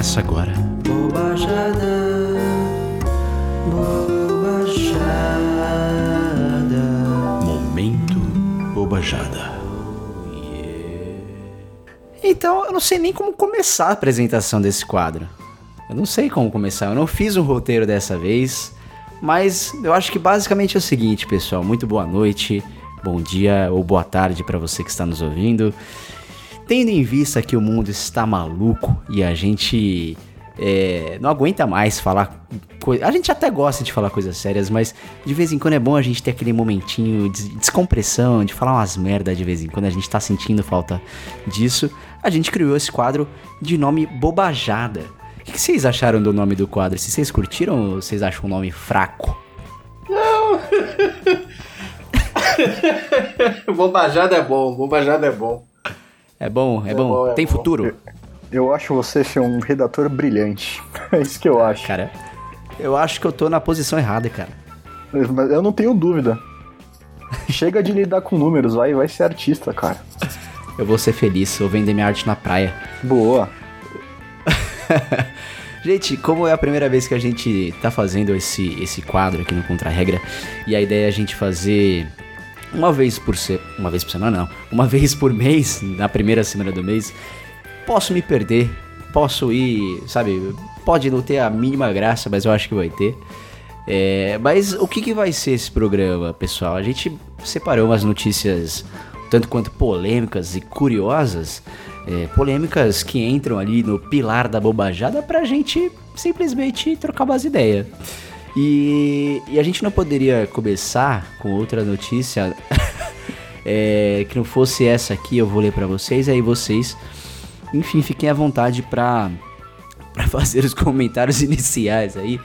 Começa agora. Bobajada, bobajada. Momento Bobajada. Então, eu não sei nem como começar a apresentação desse quadro. Eu não sei como começar, eu não fiz um roteiro dessa vez, mas eu acho que basicamente é o seguinte, pessoal. Muito boa noite, bom dia ou boa tarde para você que está nos ouvindo. Tendo em vista que o mundo está maluco e a gente é, não aguenta mais falar. A gente até gosta de falar coisas sérias, mas de vez em quando é bom a gente ter aquele momentinho de descompressão, de falar umas merda de vez em quando a gente tá sentindo falta disso. A gente criou esse quadro de nome Bobajada. O que vocês acharam do nome do quadro? Se vocês curtiram ou vocês acham o nome fraco? bobajada é bom, bobajada é bom. É bom, é, bom. bom, é Tem bom. futuro? Eu acho você ser um redator brilhante. É isso que eu acho. Cara, eu acho que eu tô na posição errada, cara. Mas eu não tenho dúvida. Chega de lidar com números, vai, vai ser artista, cara. Eu vou ser feliz, eu vender minha arte na praia. Boa. Gente, como é a primeira vez que a gente tá fazendo esse, esse quadro aqui no Contra-Regra, e a ideia é a gente fazer uma vez por se... uma vez por semana, não, uma vez por mês, na primeira semana do mês, posso me perder, posso ir, sabe, pode não ter a mínima graça, mas eu acho que vai ter. É, mas o que, que vai ser esse programa, pessoal? A gente separou umas notícias tanto quanto polêmicas e curiosas, é, polêmicas que entram ali no pilar da bobajada pra gente simplesmente trocar umas ideias. E, e a gente não poderia começar com outra notícia é, que não fosse essa aqui, eu vou ler pra vocês, aí vocês, enfim, fiquem à vontade pra, pra fazer os comentários iniciais aí.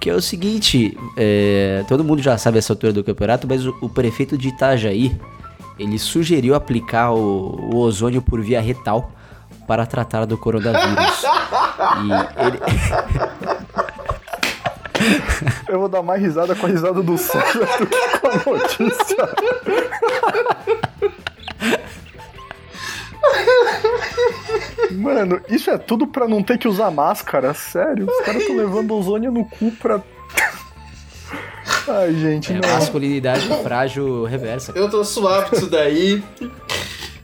Que é o seguinte, é, todo mundo já sabe essa altura do campeonato, mas o, o prefeito de Itajaí, ele sugeriu aplicar o, o ozônio por via retal para tratar do coronavírus. e ele, Eu vou dar mais risada com a risada do César do que com a notícia. Mano, isso é tudo pra não ter que usar máscara, sério? Os caras estão levando ozônio no cu pra. Ai, gente, é não. masculinidade frágil reversa. Eu tô suave disso daí.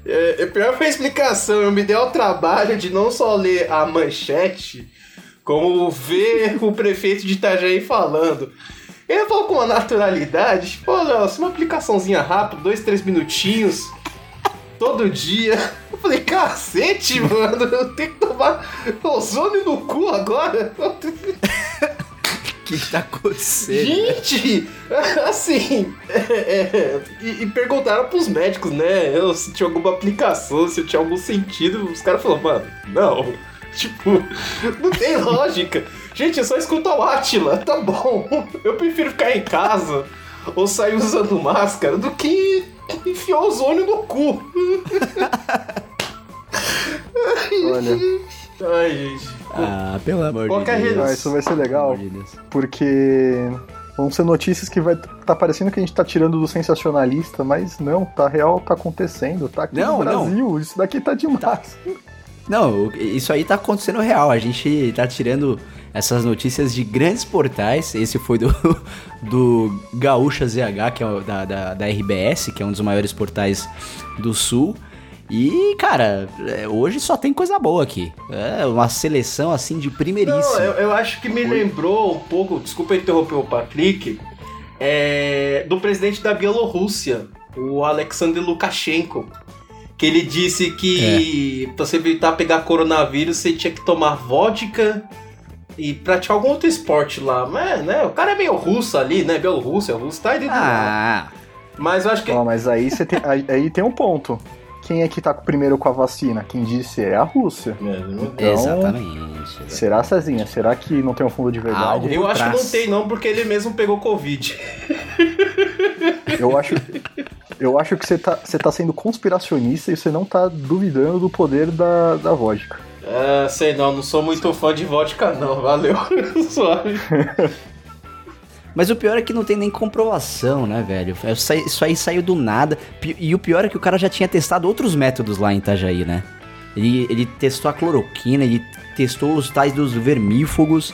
É, é pior foi a explicação. Eu me dei ao trabalho de não só ler a manchete, como ver o prefeito de Itajaí falando. Ele falou com uma naturalidade, pô, Nelson, uma aplicaçãozinha rápida, dois, três minutinhos, todo dia. Eu falei, cacete, mano, eu tenho que tomar ozônio no cu agora? O que, tá acontecendo? Gente, assim, é, é, e, e perguntaram pros médicos, né, eu, se tinha alguma aplicação, se tinha algum sentido, os caras falaram, mano, não, tipo, não tem lógica. Gente, eu só escuto o Atila, tá bom, eu prefiro ficar em casa ou sair usando máscara do que enfiar ozônio no cu. Olha, Ai, gente. Ah, pelo amor Qualquer de Deus. rede- ah, isso vai ser legal, Deus. porque vão ser notícias que vai tá parecendo que a gente tá tirando do sensacionalista, mas não, tá real, tá acontecendo, tá aqui Não, no não. Brasil, isso daqui tá demais. Não, isso aí tá acontecendo real. A gente tá tirando essas notícias de grandes portais. Esse foi do, do Gaúcha ZH, que é da, da, da RBS, que é um dos maiores portais do Sul. E, cara, é, hoje só tem coisa boa aqui. É uma seleção assim de primeiríssima. Não, eu, eu acho que me lembrou um pouco, desculpa interromper o Patrick, é, do presidente da Bielorrússia, o Alexander Lukashenko. Que ele disse que pra você evitar pegar coronavírus, você tinha que tomar vodka e praticar algum outro esporte lá. Mas, né, o cara é meio russo ali, né? Bielorrússia, o russo tá aí dentro. Ah, Mas eu acho que. Ó, mas aí, você tem, aí, aí tem um ponto. Quem é que tá primeiro com a vacina? Quem disse é a Rússia. Então, exatamente. Será, Cezinha? Será que não tem um fundo de verdade? Algo Eu acho que não tem, não, porque ele mesmo pegou Covid. Eu acho, eu acho que você tá, você tá sendo conspiracionista e você não tá duvidando do poder da, da vodka. Ah, sei não, não sou muito fã de vodka, não, valeu. Suave. Mas o pior é que não tem nem comprovação, né, velho? É, Isso aí saiu do nada. E o pior é que o cara já tinha testado outros métodos lá em Itajaí, né? Ele, ele testou a cloroquina, ele testou os tais dos vermífugos.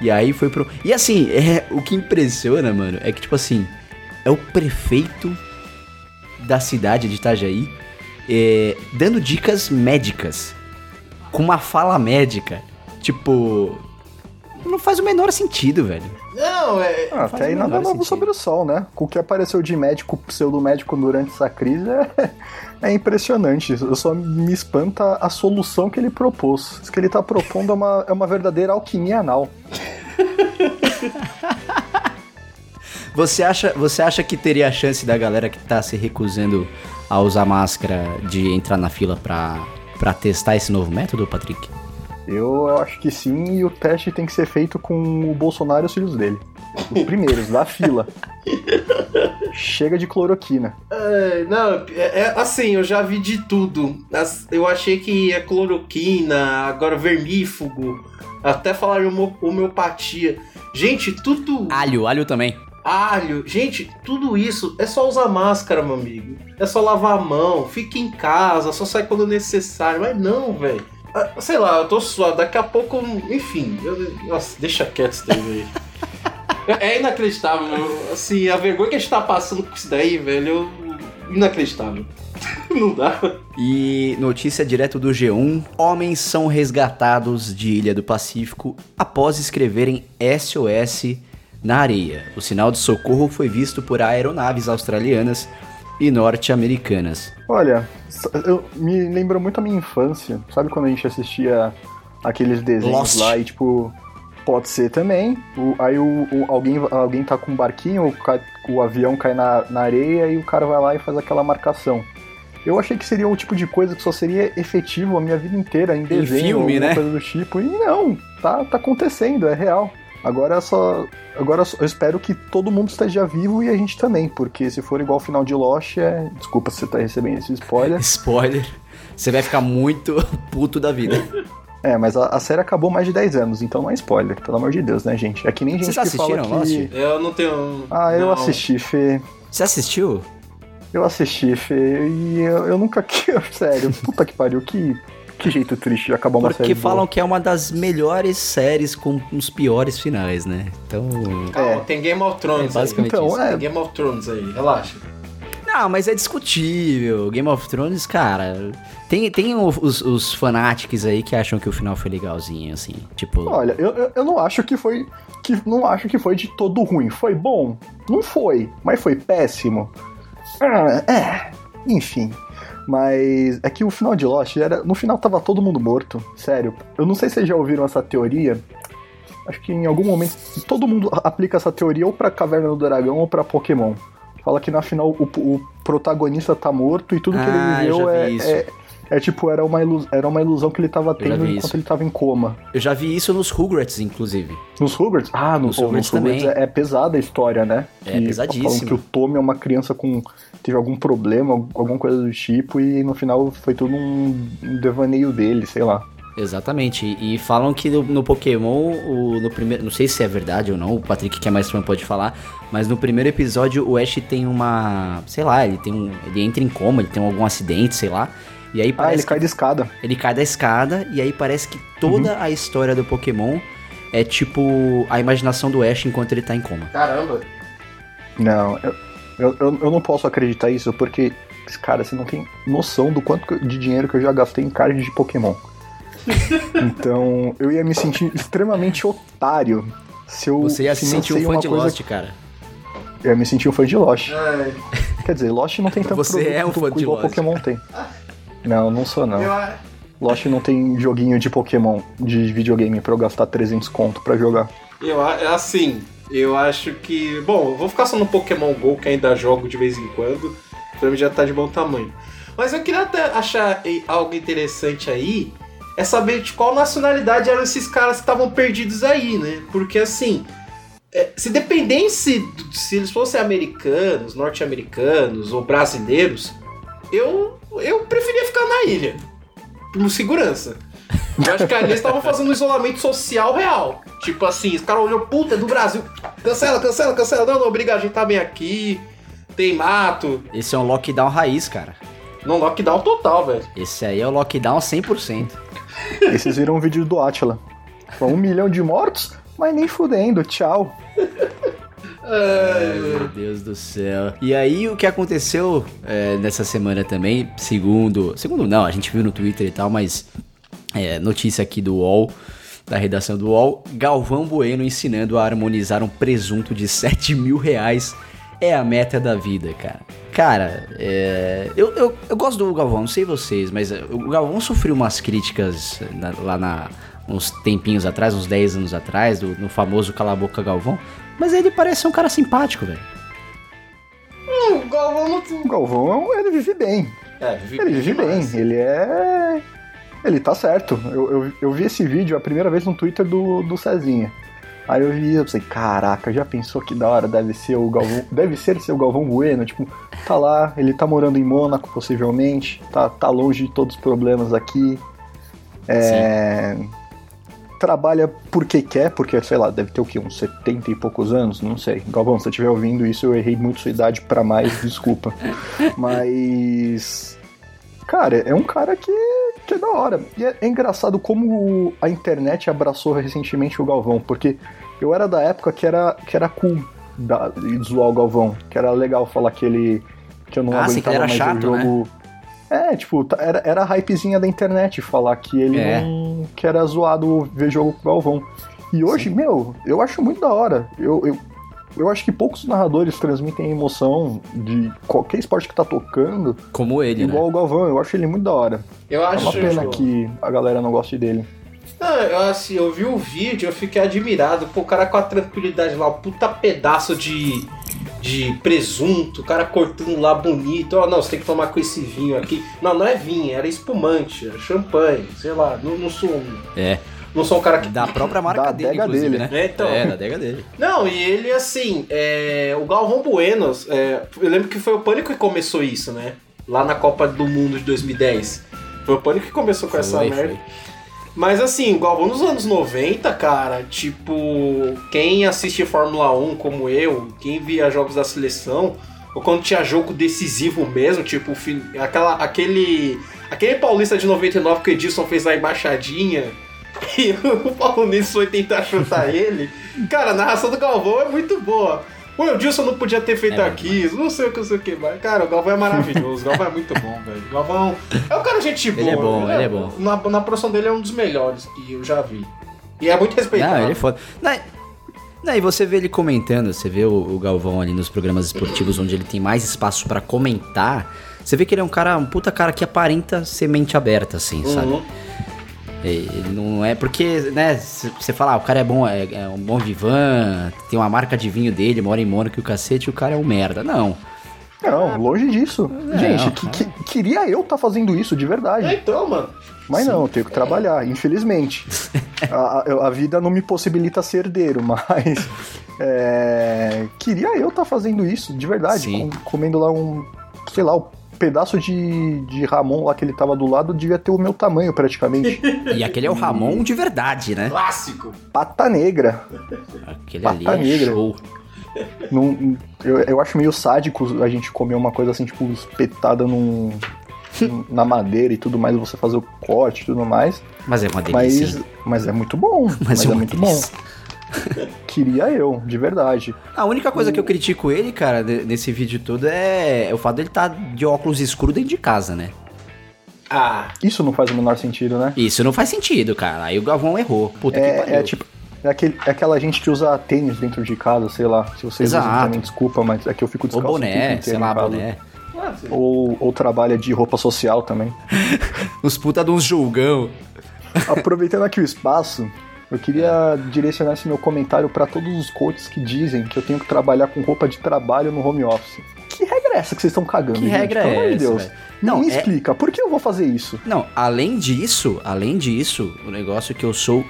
E aí foi pro. E assim, é, o que impressiona, mano, é que, tipo assim, é o prefeito da cidade de Itajaí é, dando dicas médicas. Com uma fala médica. Tipo. Não faz o menor sentido, velho. Não, é. Ah, Faz até aí nada novo sentido. sobre o sol, né? Com o que apareceu de médico, pseudo-médico durante essa crise é, é impressionante. Eu só me espanta a solução que ele propôs. Isso que ele tá propondo é uma, é uma verdadeira alquimia anal. Você acha, você acha que teria a chance da galera que tá se recusando a usar máscara de entrar na fila pra, pra testar esse novo método, Patrick? Eu, acho que sim, e o teste tem que ser feito com o Bolsonaro e os filhos dele. Os primeiros, da fila. Chega de cloroquina. É, não, é, é, assim, eu já vi de tudo. As- Eu achei que é cloroquina, agora vermífugo, até falaram homeopatia. Gente, tudo. Alho, alho também. Alho, gente, tudo isso é só usar máscara, meu amigo. É só lavar a mão, fica em casa, só sai quando necessário. Mas não, velho. Ah, Sei lá, eu tô suave. Daqui a pouco, enfim. eu- nossa, deixa quieto isso daí. É é inacreditável, meu. Assim, a vergonha que a gente tá passando com isso daí, velho. Inacreditável. Não dá. E notícia direto do G1: Homens são resgatados de Ilha do Pacífico após escreverem SOS na areia. O sinal de socorro foi visto por aeronaves australianas e norte-americanas. Olha, eu, me lembra muito a minha infância. Sabe quando a gente assistia aqueles desenhos Lost. lá e tipo. Pode ser também. O- aí o, o- alguém, alguém tá com um barquinho, o, ca- o avião cai na, na areia e o cara vai lá e faz aquela marcação. Eu achei que seria um tipo de coisa que só seria efetivo a minha vida inteira em desenho, filme, alguma né? coisa do tipo. E não, tá, tá acontecendo, é real. Agora só. Agora eu espero que todo mundo esteja vivo e a gente também, porque se for igual ao final de Lost, é. Desculpa se você tá recebendo esse spoiler. Spoiler. Você vai ficar muito puto da vida. É, mas a, a série acabou mais de 10 anos, então não é spoiler, pelo amor de Deus, né, gente? É que nem gente Vocês que fala que... Lost? Eu não tenho. Ah, eu não. assisti, Fê. Você assistiu? Eu assisti, Fê, e eu, eu nunca... Sério, puta que pariu, que, que jeito triste de acabar uma série Porque boa. falam que é uma das melhores séries com os piores finais, né? Então. Calma, É. tem Game of Thrones. É basicamente Então, isso. é, Tem Game of Thrones aí, relaxa. Não, mas é discutível. Game of Thrones, cara. Tem, tem os, os fanáticos aí que acham que o final foi legalzinho, assim. Tipo. Olha, eu, eu, eu não acho que foi... Que, não acho que foi de todo ruim. Foi bom? Não foi. Mas foi péssimo? Ah, é... Enfim... Mas é que o final de Lost era. No final tava todo mundo morto. Sério. Eu não sei se vocês já ouviram essa teoria. Acho que em algum momento todo mundo aplica essa teoria ou pra Caverna do Dragão ou pra Pokémon. Fala que na final o, o protagonista tá morto e tudo que Ah, ele eu viveu é, é, é tipo, era uma, ilu- era uma ilusão que ele tava tendo enquanto isso. ele tava em coma. Eu já vi isso nos Rugrats, inclusive. Nos Rugrats? Ah, no, Nos oh, Rugrats nos Rugrats também. é, é pesada a história, né? É Que pesadíssima. Falam que o Tommy é uma criança com. Teve algum problema, alguma coisa do tipo, e no final foi tudo um, devaneio dele, sei lá. Exatamente. E, falam que no, no Pokémon, o, no primeiro. Não sei se é verdade ou não, o Patrick que é mais fã pode falar. Mas no primeiro episódio o Ash tem uma. Sei lá, ele tem um. Ele entra em coma, ele tem algum acidente, sei lá. E aí Ah, parece ele que cai de escada. Ele cai da escada e aí parece que toda a história do Pokémon é tipo a imaginação do Ash enquanto ele tá em coma. Caramba. Não, eu, eu, eu, eu não posso acreditar isso porque, cara, você não tem noção do quanto de dinheiro que eu já gastei em card de Pokémon. então, eu ia me sentir extremamente otário se eu Você ia se sentir um fã de coisa- Lost, cara. Eu ia me sentir um fã de Lost. Ai, Quer dizer, Lost não tem tanto Você produto é um fã de igual Lost. Pokémon tem. Não, não sou não. eu, Lost não tem joguinho de Pokémon de videogame pra eu gastar 300 conto pra jogar. eu, é assim, eu acho que. Bom, vou ficar só no Pokémon GO, que ainda jogo de vez em quando. Pra mim já tá de bom tamanho. Mas eu queria até achar algo interessante aí. É saber de qual nacionalidade eram esses caras que estavam perdidos aí, né? Porque assim. é, se dependesse se eles fossem americanos, norte-americanos ou brasileiros, eu, eu preferia ficar na ilha. Por segurança. Eu acho que ali eles estavam fazendo um isolamento social real. Tipo assim, os caras olhou, puta, é do Brasil. Cancela, cancela, cancela. Não, não, obrigado, a gente tá bem aqui. Tem mato. Esse é um lockdown raiz, cara. Não, lockdown total, velho. Esse aí é o lockdown 100%. Esses viram um vídeo do Atila. Um milhão de mortos, mas nem fudendo, tchau. Ai, meu Deus do céu. E aí, o que aconteceu é, nessa semana também, segundo. Segundo, não, a gente viu no Twitter e tal, mas. É, notícia aqui do UOL, da redação do UOL: Galvão Bueno ensinando a harmonizar um presunto de 7 mil reais é a meta da vida, cara. Cara, é, eu, eu, eu gosto do Galvão, não sei vocês, mas o Galvão sofreu umas críticas na- lá na, uns tempinhos atrás, uns 10 anos atrás, do, no famoso Cala a Boca Galvão. Mas ele parece ser um cara simpático, velho. Hum, o Galvão não. O Galvão, ele vive bem. É, vive Ele vive bem. demais. Ele é. Ele tá certo. Eu, eu, eu vi esse vídeo a primeira vez no Twitter do, do Cezinha. Aí eu vi, eu pensei, caraca, já pensou que da hora deve ser o Galvão. Deve ser o Galvão Bueno, tipo, tá lá, ele tá morando em Mônaco, possivelmente, tá, tá longe de todos os problemas aqui. É. Trabalha porque quer, porque, sei lá, deve ter o quê? Uns 70 e poucos anos? Não sei. Galvão, se você estiver ouvindo isso, eu errei muito sua idade pra mais, desculpa. Mas. Cara, é um cara que, que é da hora. E é, é engraçado como a internet abraçou recentemente o Galvão, porque eu era da época que era, que era cool da, de zoar o Galvão, que era legal falar que ele. que eu não Ah, sim, aguentava era mais chato, o jogo. É, tipo, tá- era, era a hypezinha da internet falar que ele É. não. que era zoado ver jogo com o Galvão. E hoje, meu, eu acho muito da hora. Eu, eu, eu acho que poucos narradores transmitem emoção de qualquer esporte que tá tocando Como ele, igual né? o Galvão. Eu acho ele muito da hora. Eu É acho. uma pena João. que a galera não goste dele. Não, eu, assim, eu vi o vídeo, eu fiquei admirado. Pô, o cara com a tranquilidade lá, um puta pedaço de, de presunto, o cara cortando lá bonito. Ó, não, você tem que tomar com esse vinho aqui. Não, não é vinho, era espumante, era champanhe, sei lá. Não, não sou um, É, não sou um cara que. da própria marca Da dele, dele. né? É, então. É, da adega dele. Não, e ele, assim, é, o Galvão Buenos, é, eu lembro que foi o Pânico que começou isso, né? Lá na Copa do Mundo de 2010. Foi o Pânico que começou com essa Foi, merda. foi. Mas assim, o Galvão nos anos 90, cara, tipo, quem assiste Fórmula 1 como eu, quem via jogos da seleção, ou quando tinha jogo decisivo mesmo, tipo, aquela, aquele, aquele paulista de 99 que o Edilson fez a embaixadinha e o Paulo Nunes foi tentar chutar ele. Cara, a narração do Galvão é muito boa. O Edilson não podia ter feito É aquilo, não sei o que, não sei o que mais. Cara, o Galvão é maravilhoso, o Galvão é muito bom, velho. O Galvão é um cara gente boa. Ele é bom, ele é bom. Na, na profissão dele é um dos melhores que eu já vi. E é muito respeitado. Não, ele é foda. Não, não, e você vê ele comentando, você vê o, o Galvão ali nos programas esportivos onde ele tem mais espaço pra comentar. Você vê que ele é um cara, um puta cara que aparenta ser mente aberta, assim, sabe? Ele não é porque, né, você fala, ah, o cara é bom, é, é um bom vivan, tem uma marca de vinho dele, mora em Mônaco e o cacete, e o cara é um merda. Não. Não, longe disso. É, Gente, não, que- que- queria eu estar fazendo isso de verdade. É, então, mano. Mas não, eu tenho que trabalhar, infelizmente. a, a- vida não me possibilita ser herdeiro, mas. é, queria eu estar fazendo isso, de verdade. Sim. com- comendo lá um. Sei lá, um pedaço de, de Ramon lá que ele tava do lado devia ter o meu tamanho praticamente. E aquele é o Ramon de verdade, né? Clássico. Pata negra. Aquele ali Pata é negra. show. Num- eu, eu acho meio sádico a gente comer uma coisa assim, tipo, espetada num. na madeira e tudo mais, você fazer o corte e tudo mais. Mas é uma delícia. Mas, mas é muito bom. Mas, Mas é uma muito delícia. bom. Queria eu, de verdade. A única coisa que eu critico ele, cara, nesse vídeo todo é o fato dele estar de óculos escuros dentro de casa, né? Ah, Isso não faz o menor sentido, né? Isso não faz sentido, cara. Aí o Galvão errou. Puta que É, pariu. é tipo. É, aquele, é aquela gente que usa tênis dentro de casa, sei lá. Se vocês usam Exato. também, desculpa, mas é que eu fico Ou descalço. o tempo boné, sei lá, boné. ah. Ou, ou trabalha de roupa social também. Os puta de uns julgão. Aproveitando aqui o espaço, eu queria direcionar esse meu comentário para todos os coaches que dizem que eu tenho que trabalhar com roupa de trabalho no home office. Que regra é essa que vocês estão cagando, Que gente? regra Pelo é amor de essa, Deus. Não, me é- explica, por que eu vou fazer isso? Não, além disso, além disso, o negócio que eu sou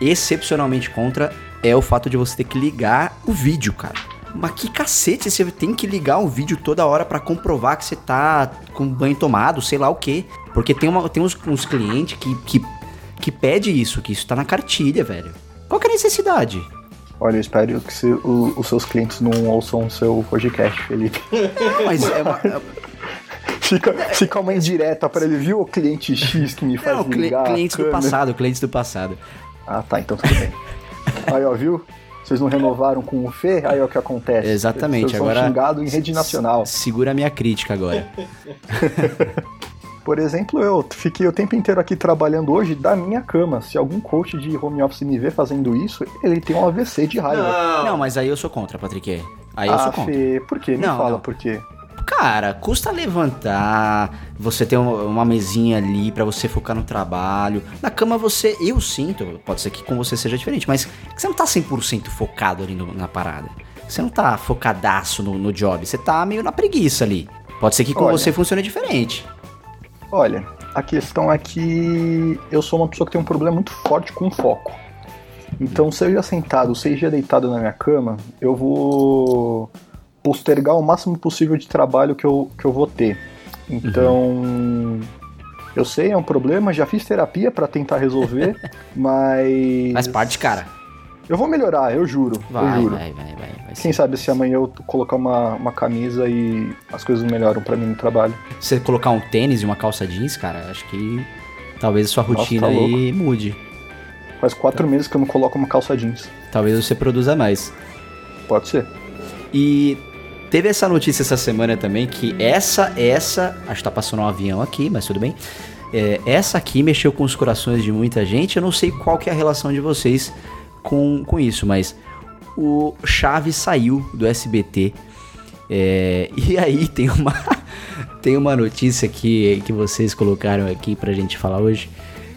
excepcionalmente contra é o fato de você ter que ligar o vídeo, cara. Mas que cacete, você tem que ligar o vídeo toda hora pra comprovar que você tá com banho tomado, sei lá o quê. Porque tem, uma, tem uns, uns clientes que, que, que pede isso, que isso tá na cartilha, velho. Qual que é a necessidade? Olha, eu espero que se- o- os seus clientes não ouçam o seu podcast, Felipe. Não, mas é uma, Fica, fica uma indireta pra ele, viu o cliente X que me faz Não, cli- ligar clientes do passado, clientes do passado. Ah, tá, então tudo bem. Aí, ó, viu? Vocês não renovaram com o Fê? Aí, ó, o que acontece. Exatamente, Vocês são agora- xingados em rede nacional. Segura a minha crítica agora. Por exemplo, eu fiquei o tempo inteiro aqui trabalhando hoje da minha cama. Se algum coach de home office me vê fazendo isso, ele tem um AVC de raiva. Não, Não, mas aí eu sou contra, Patrick. Aí eu ah, sou contra. Fê, por quê? Me Não, fala não. por quê. Cara, custa levantar, você ter um- uma mesinha ali pra você focar no trabalho. Na cama você, eu sinto, pode ser que com você seja diferente, mas você não tá 100% focado ali no- na parada. Você não tá focadaço no, no job, você tá meio na preguiça ali. Pode ser que com Olha. você funcione diferente. Olha, a questão é que eu sou uma pessoa que tem um problema muito forte com foco. Então, seja sentado, seja deitado na minha cama, eu vou postergar o máximo possível de trabalho que eu, que eu vou ter. Então, eu sei, é um problema, já fiz terapia pra tentar resolver, mas. Faz parte, cara. Eu vou melhorar, eu juro. eu Vai, juro. vai, vai, vai. vai Quem sim. sabe se amanhã eu colocar uma, uma camisa e as coisas melhoram pra mim no trabalho. Você colocar um tênis e uma calça jeans, cara, acho que talvez a sua Nossa, rotina tá aí mude. Faz quatro meses que eu não coloco uma calça jeans. Talvez você produza mais. Pode ser. E teve essa notícia essa semana também que essa, essa, acho que tá passando um avião aqui, mas tudo bem. É, essa aqui mexeu com os corações de muita gente. Eu não sei qual que é a relação de vocês com, com isso, mas o Chaves saiu do SBT. É, e aí tem uma tem uma notícia que, que vocês colocaram aqui pra gente falar hoje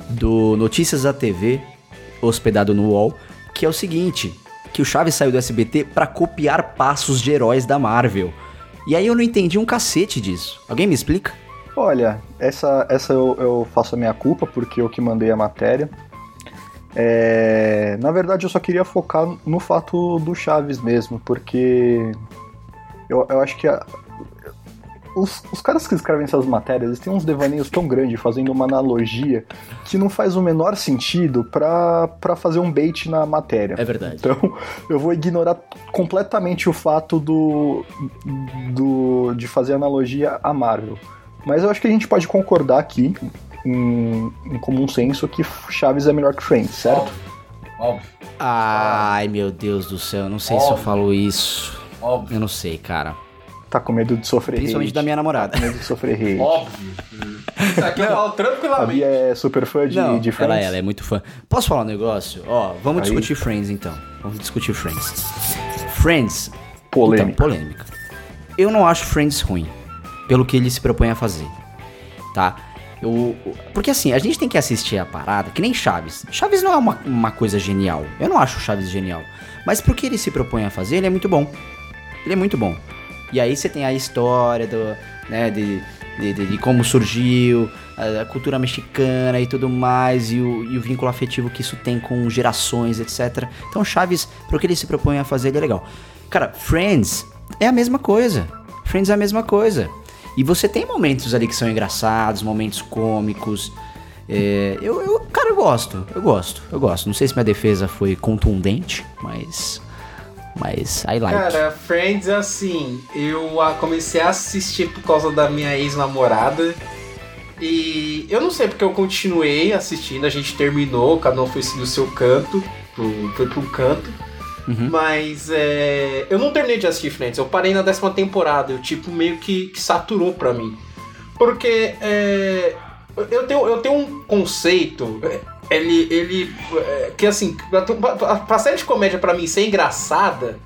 do Notícias da TV, hospedado no UOL, que é o seguinte, que o Chaves saiu do SBT pra copiar passos de heróis da Marvel. E aí eu não entendi um cacete disso. Alguém me explica? Olha, essa, essa eu, eu faço a minha culpa, porque eu que mandei a matéria. É, na verdade, eu só queria focar no fato do Chaves mesmo, porque eu, eu acho que a- os, os caras que escrevem essas matérias, eles têm uns devaneios tão grandes fazendo uma analogia que não faz o menor sentido pra fazer um bait na matéria. verdade. Então, eu vou ignorar completamente o fato do, do de fazer analogia a Marvel. Mas eu acho que a gente pode concordar aqui, em, em comum senso, que Chaves é melhor que Friends, certo? Óbvio, Ai, meu Deus do céu, eu não sei se eu Óbvio. falo isso. óbvio, Eu não sei, cara. Tá com medo de sofrer Principalmente hate. da minha namorada. Tá com medo de sofrer hate. óbvio. Isso aqui eu falo A tranquilamente. Bia é super fã de, Não, de Friends? ela, ela é muito fã. Posso falar um negócio? Ó, vamos Aí. discutir Friends então. Vamos discutir Friends. Friends. Polêmica. Então, polêmica. Eu não acho Friends ruim. Pelo que ele se propõe a fazer. Tá? Eu, porque assim, a gente tem que assistir a parada, que nem Chaves. Chaves não é uma, uma coisa genial. Eu não acho Chaves genial. Mas pro que ele se propõe a fazer, ele é muito bom. Ele é muito bom. E aí você tem a história do, né, de, de, de- de como surgiu, a, a cultura mexicana e tudo mais, e o, e o vínculo afetivo que isso tem com gerações, etc. Então Chaves, pro que ele se propõe a fazer, ele é legal. Cara, Friends é a mesma coisa. Friends é a mesma coisa. E você tem momentos ali que são engraçados, momentos cômicos. É, eu, eu, cara, eu gosto, eu gosto, eu gosto. Não sei se minha defesa foi contundente, mas. Mas I like. Cara, Friends, assim, eu comecei a assistir por causa da minha ex-namorada. E eu não sei porque eu continuei assistindo, a gente terminou, cada um foi seguir o seu canto, pro, foi pro canto. Uhum. Mas é, eu não terminei de assistir Friends, eu parei na décima temporada, eu tipo meio que, que saturou pra mim. Porque é, eu, tenho, eu tenho um conceito, é, ele, ele é, que assim, pra, pra, série de comédia pra mim ser engraçada,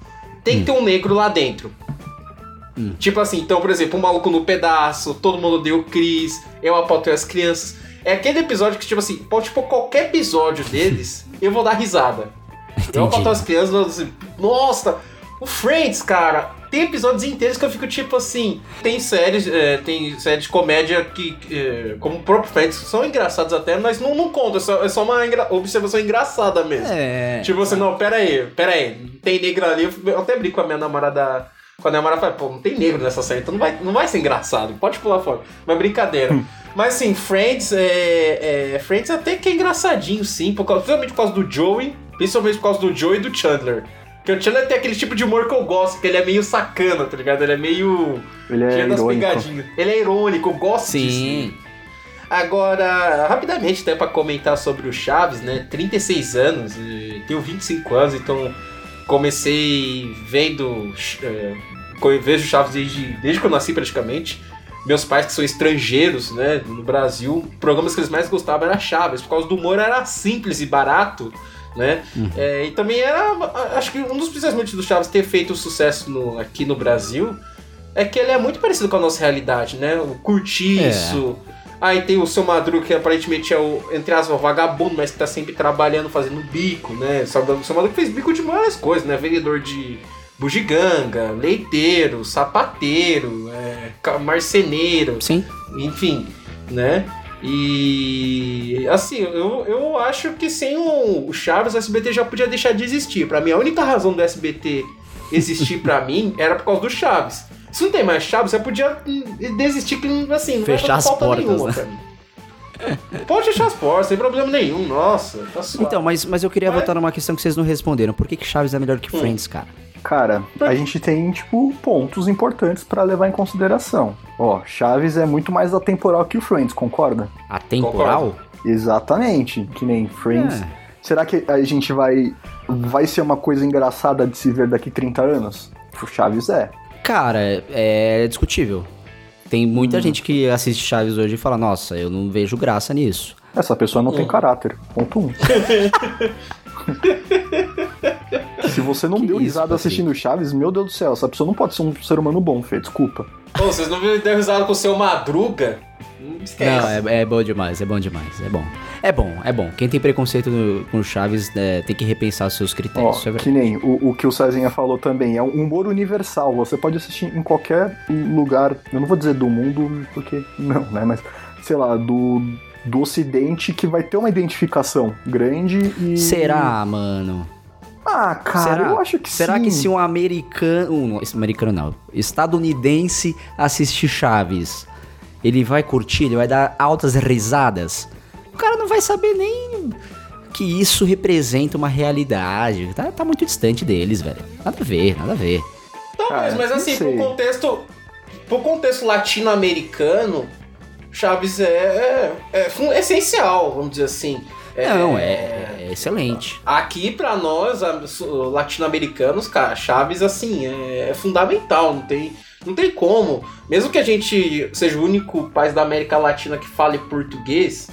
tem que ter um negro lá dentro. Hum. Tipo assim, então, por exemplo, um maluco no pedaço, todo mundo deu Cris, eu apontei as crianças. É aquele episódio que, tipo assim, pode pôr qualquer episódio deles, eu vou dar risada. Eu Entendi. aponto as crianças assim, nossa, o Friends, cara, tem episódios inteiros que eu fico tipo assim. Tem séries, é, tem séries de comédia que, é, como o próprio Friends, são engraçados até, mas não, não conta, é só, é só uma engra- observação engraçada mesmo. É. Tipo assim, não, pera aí, pera aí, tem negro ali, eu até brinco com a minha namorada. Com a namorada fala, pô, não tem negro nessa série, então não vai, não vai ser engraçado, pode pular fora. Mas brincadeira. Mas assim, Friends é, é. Friends até que é engraçadinho, sim, por causa, principalmente por causa do Joey, principalmente por causa do Joey e do Chandler. Porque o Chandler tem aquele tipo de humor que eu gosto, que ele é meio sacana, tá ligado? Ele é meio. Ele é irônico. pegadinhas. Ele é irônico, eu gosto Sim. disso. Agora, rapidamente, até pra comentar sobre o Chaves, né? 36 anos, e tenho 25 anos, então comecei vendo. eh, co- vejo Chaves desde, desde que eu nasci praticamente. Meus pais, que são estrangeiros, né, no Brasil, programas que eles mais gostavam era Chaves, por causa do humor era simples e barato, né? É, e também era. Acho que um dos principais motivos do Chaves ter feito sucesso no- aqui no Brasil é que ele é muito parecido com a nossa realidade, né? O curtiço. Aí tem o seu Madruga, que aparentemente é o, entre aspas, o vagabundo, mas que tá sempre trabalhando, fazendo bico, né? O seu Madruga fez bico de várias coisas, né? Vendedor de bugiganga, leiteiro, sapateiro, é, marceneiro, Sim. enfim, né? E assim, eu, eu acho que sem o, Chaves, o SBT já podia deixar de existir. Pra mim, a única razão do SBT existir pra mim era por causa do Chaves. Se não tem mais Chaves, você podia hum, desistir que assim, não vai Fechar as falta portas, nenhuma né? Pode fechar as portas, sem problema nenhum, nossa, tá suave. Então, mas, mas eu queria Mas- voltar numa questão que vocês não responderam. Por que, que Chaves é melhor que Hum. Friends, cara? Cara, a gente tem, tipo, pontos importantes pra levar em consideração. Ó, Chaves é muito mais atemporal que o Friends, concorda? Atemporal? Exatamente, que nem Friends. É. Será que a gente vai vai ser uma coisa engraçada de se ver daqui 30 anos? O Chaves é. Cara, é discutível. Tem muita Hum. gente que assiste Chaves hoje e fala, nossa, eu não vejo graça nisso. Essa pessoa não tem Hum. caráter. Ponto um. Se você não Que deu risada assistindo Chaves, meu Deus do céu, essa pessoa não pode ser um ser humano bom, Fê, desculpa. Ô, vocês não viram deu risada com o seu Madruga? Não esquece. Não, é, é bom demais, é bom demais, é bom. É bom, é bom. Quem tem preconceito no- com Chaves é, tem que repensar seus Ó, critérios, isso é que nem o, o que o Cezinha falou também, é um humor universal. Você pode assistir em qualquer lugar, eu não vou dizer do mundo, porque não, né? Mas, sei lá, do, do ocidente que vai ter uma identificação grande e. Será, mano? Ah, cara, será? eu acho que Será sim. que se um americano. Um, americano não. Estadunidense assistir Chaves, ele vai curtir, ele vai dar altas risadas? O cara não vai saber nem que isso representa uma realidade. Tá, tá muito distante deles, velho. Nada a ver, nada a ver. Talvez, mas assim, pro contexto, pro contexto latino-americano, Chaves é, é, é essencial, vamos dizer assim. Não, é, é excelente. Aqui, pra nós, latino-americanos, cara, Chaves, assim, é, é fundamental, não tem, não tem como. Mesmo que a gente seja o único país da América Latina que fale português,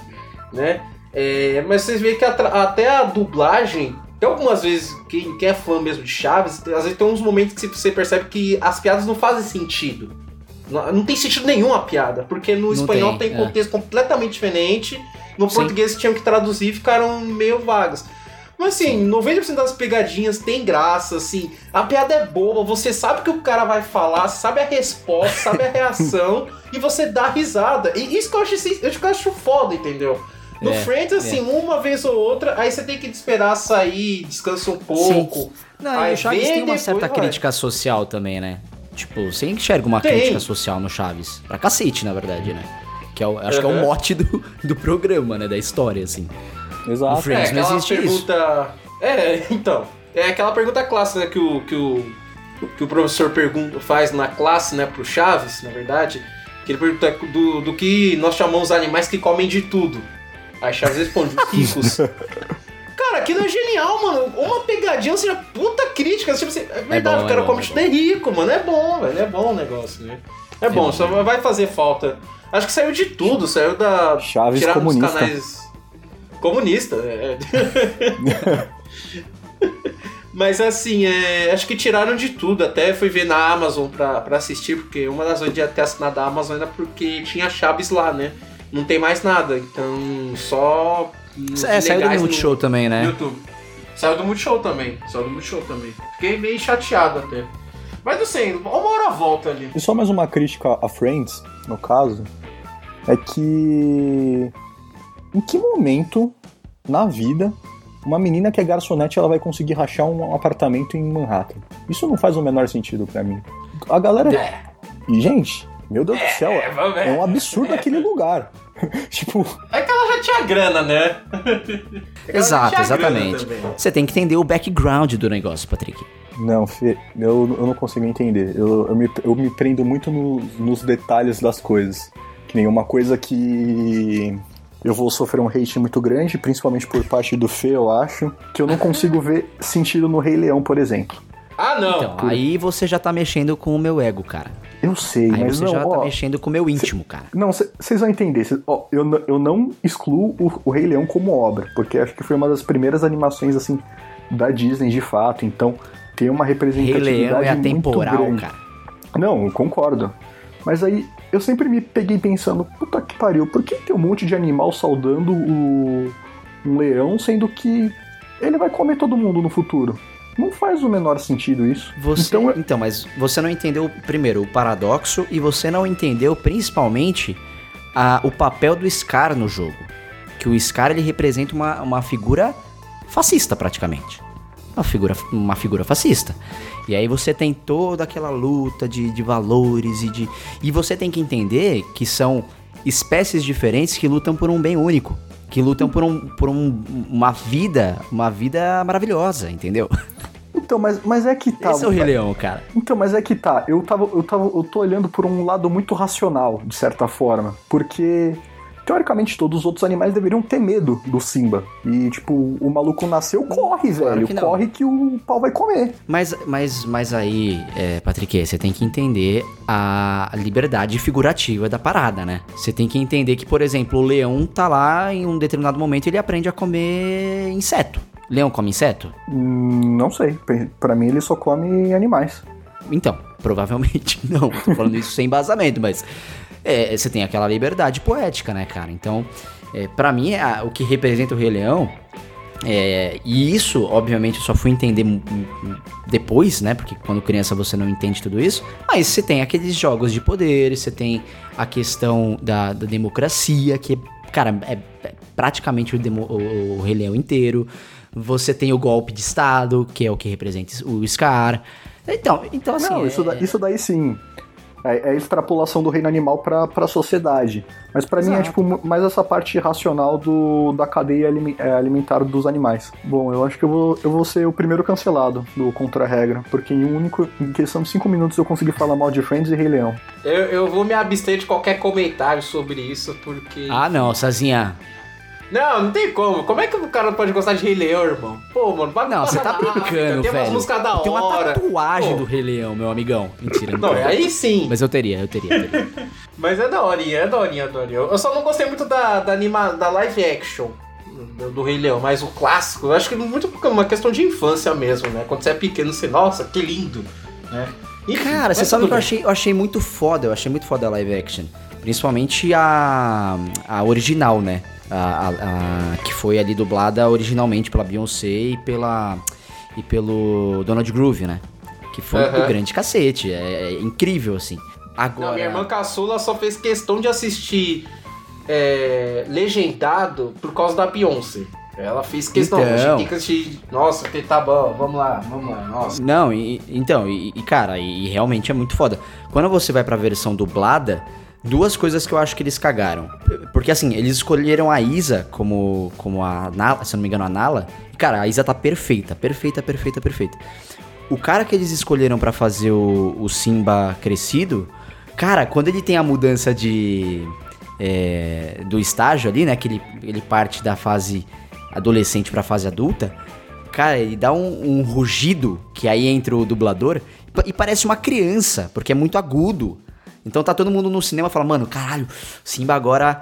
né? É, mas vocês veem que a até a dublagem, tem algumas vezes, quem, quem é fã mesmo de Chaves, às vezes tem uns momentos que você percebe que as piadas não fazem sentido. Não, não tem sentido nenhum a piada, porque no Não espanhol tem, tem, é. contexto completamente diferente, no Sim. português tinham que traduzir e ficaram meio vagas. Mas assim, 90% das pegadinhas tem graça, assim, a piada é boa, você sabe o que o cara vai falar, sabe a resposta, sabe a reação, e você dá risada. E isso que eu acho, assim, eu acho foda, entendeu? No É, Friends, assim, uma vez ou outra, aí você tem que esperar sair, descansa um pouco. Não, Aí e o Chaves vem tem uma depois, certa vai. crítica social também, né? Tipo, você enxerga uma Tem. crítica social no Chaves. Pra cacete, na verdade, né? Que é o, acho que é o Uhum. mote do, do programa, né? Da história, assim. Exato. Friends é, não aquela existe isso. pergunta. É, então. É aquela pergunta clássica né, que o, que o, que o professor pergunta, faz na classe, né, pro Chaves, na verdade. Que ele pergunta do, do que nós chamamos os animais que comem de tudo. Aí Chaves responde, os ricos. Cara, aquilo é genial, mano. Uma pegadinha, ou seja, puta crítica. Tipo assim, é verdade, bom, o cara é bom, come é tudo é rico, mano. É bom, velho. É bom o negócio, né? É, bom, bom. só vai fazer falta. Acho que saiu de tudo, saiu da. Chaves dos comunista. canais. Comunista, é. Mas assim, é, acho que tiraram de tudo. Até fui ver na Amazon pra, pra assistir, porque uma das vezes de ter assinado a Amazon era porque tinha Chaves lá, né? Não tem mais nada. Então, só. É, saiu do legais no- Multishow também, né? no YouTube. Saiu do Multishow também. Saiu do Multishow também. Fiquei meio chateado até. Mas não sei, uma hora volta ali. E só mais uma crítica a Friends, no caso, é que em que momento na vida uma menina que é garçonete ela vai conseguir rachar um apartamento em Manhattan? Isso não faz o menor sentido pra mim. A galera e gente, meu Deus do céu, É, vamos ver. é um absurdo aquele lugar. tipo, É que ela já tinha grana, né? É Exato, exatamente. Você tem que entender o background do negócio, Patrick. Não, Fê, eu, eu não consigo entender. Eu, eu, me, eu me prendo muito no- nos detalhes das coisas. Que nem uma coisa que eu vou sofrer um hate muito grande, principalmente por parte do Fê, eu acho, que eu não consigo ver sentido no Rei Leão, por exemplo. Ah, não. Então, aí você já tá mexendo com o meu ego, cara. Eu sei, Aí mas você não, já tá ó, mexendo com o meu íntimo, cara. Não, vocês vão entender. Cê- ó, eu, eu não excluo o, o Rei Leão como obra, porque acho que foi uma das primeiras animações, assim, da Disney, de fato. Então, tem uma Rei representatividade Leão é atemporal, cara. Não, eu concordo. Mas aí, eu sempre me peguei pensando, puta que pariu, por que tem um monte de animal saudando o, um leão, sendo que ele vai comer todo mundo no futuro? Não faz o menor sentido isso. Você, Então, então, eu- mas você não entendeu, primeiro, o paradoxo e você não entendeu, principalmente, a- o papel do Scar no jogo. Que o Scar, ele representa uma, uma figura fascista, praticamente. Uma figura, uma figura fascista. E aí você tem toda aquela luta de, de valores e de... E você tem que entender que são espécies diferentes que lutam por um bem único. Que lutam por, um, por um, uma vida, uma vida maravilhosa, entendeu? Então, mas, mas é que tá. Esse é o Rei Leão, cara. Então, mas é que tá, eu tava, eu tava, eu tô olhando por um lado muito racional, de certa forma, porque teoricamente todos os outros animais deveriam ter medo do Simba. E tipo, o maluco nasceu, corre, Claro velho, que corre que o pau vai comer. Mas, mas, mas aí, é, Patrick, você tem que entender a liberdade figurativa da parada, né? Você tem que entender que, por exemplo, o leão tá lá em um determinado momento ele aprende a comer inseto. Leão come inseto? Hum, não sei, Pra- pra mim ele só come animais. Então, provavelmente não. Tô falando isso sem embasamento, mas é, você tem aquela liberdade poética, né, cara? Então, é, para mim, a- o que representa o Rei Leão é, e isso, obviamente, eu só fui entender depois, né? Porque quando criança você não entende tudo isso. Mas você tem aqueles jogos de poder, você tem a questão da, da democracia, que, cara, é, é praticamente o, demo- o- o Rei Leão inteiro. Você tem o golpe de Estado, que é o que representa o Scar. Então, então assim. não, isso, é- isso daí sim. É, é a extrapolação do reino animal pra, pra sociedade. Mas pra mim é tipo mais essa parte racional do, da cadeia é, alimentar dos animais. Bom, eu acho que eu vou, eu vou ser o primeiro cancelado do Contra-Regra, porque em um único. Em questão de 5 minutos eu consegui falar mal de Friends e Rei Leão. Eu, eu vou me abster de qualquer comentário sobre isso, porque. Ah, não, Sazinha. Não, não tem como. Como é que o cara pode gostar de Rei Leão, irmão? Pô, mano, vai Não, você tá brincando, Tem umas velho. músicas da Tem uma hora. tatuagem Pô. do Rei Leão, meu amigão. Mentira, Não, tenho. aí sim. Mas eu teria, eu teria, eu teria. Mas é daorinha, é daorinha, é daorinha. Eu só não gostei muito da, da, anima, da live action do, do Rei Leão, mas o clássico, eu acho que muito uma questão de infância mesmo, né? Quando você é pequeno, você, nossa, que lindo, né? Enfim, Cara, você sabe que eu achei? Eu achei muito foda, eu achei muito foda a live action. Principalmente a, a original, né? A, a- a- que foi ali dublada originalmente pela Beyoncé e pela e pelo Donald Groove, né? Que foi Aham. o grande cacete, é, é incrível assim. Agora, Não, minha irmã caçula só fez questão de assistir é, legendado por causa da Beyoncé. Ela fez questão, Então. assistir. Nossa, que tá bom, vamos lá, vamos lá, nossa. Não, e, então, e, e, cara, e, e realmente é muito foda. Quando você vai pra versão dublada, duas coisas que eu acho que eles cagaram. Porque assim, eles escolheram a Isa como, como a Nala, se eu não me engano, a Nala. Cara, a Isa tá perfeita, perfeita, perfeita, perfeita. O cara que eles escolheram pra fazer o, o Simba crescido, cara, quando ele tem a mudança de. é, do estágio ali, né? Que ele, ele parte da fase adolescente pra fase adulta. Cara, ele dá um, um rugido, que aí entra o dublador, e parece uma criança, porque é muito agudo. Então tá todo mundo no cinema falando, mano, caralho, Simba agora,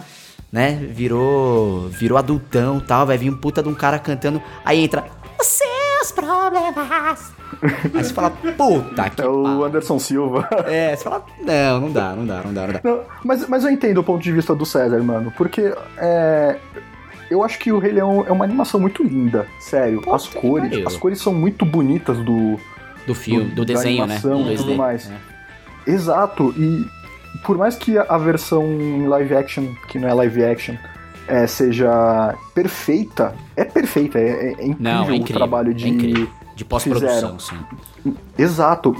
né, virou, virou adultão e tal, vai vir um puta de um cara cantando, aí entra, os seus problemas. Aí você fala, puta que É o. Anderson Silva. É, você fala, não, não dá, não dá, não dá, não dá. Não, mas, mas eu entendo o ponto de vista do César, mano, porque é, eu acho que o Rei Leão é uma animação muito linda, sério. Puta as cores, as cores são muito bonitas do, Do filme, do, Do- desenho, né? animação Do e tudo 2D. mais. né? Exato, e por mais que a versão live action, que não é live action, é, seja perfeita, é perfeita, é, é incrível Não, é o incrível, trabalho de. é incrível. De pós-produção, sim. Exato.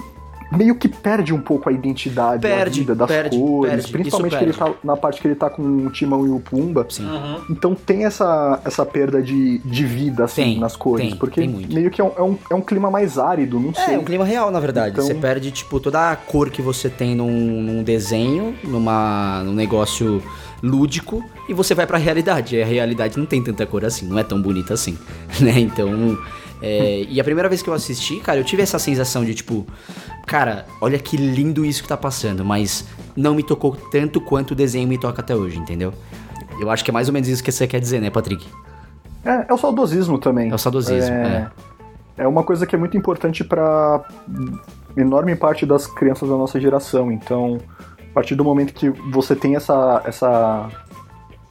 Meio que perde um pouco a identidade, Perde, a vida das perde, cores, perde, principalmente que ele tá na parte que ele tá com o Timão e o Pumba. Sim. Uhum. Então tem essa, essa perda de, de vida, assim, Tem, nas cores. tem, porque tem muito. meio que é um, é, um, é um clima mais árido, não sei. É, um clima real, na verdade. Então- Você perde, tipo, toda a cor que você tem num, num desenho, numa, num negócio lúdico, e você vai pra realidade. E a realidade não tem tanta cor assim, não é tão bonita assim, né? Então... é, e a primeira vez que eu assisti, cara, eu tive essa sensação de, tipo... Cara, olha que lindo isso que tá passando, mas não me tocou tanto quanto o desenho me toca até hoje, entendeu? Eu acho que é mais ou menos isso que você quer dizer, né, Patrick? É, é o saudosismo também. É o saudosismo, é. É uma coisa que é muito importante para enorme parte das crianças da nossa geração. Então, a partir do momento que você tem essa essa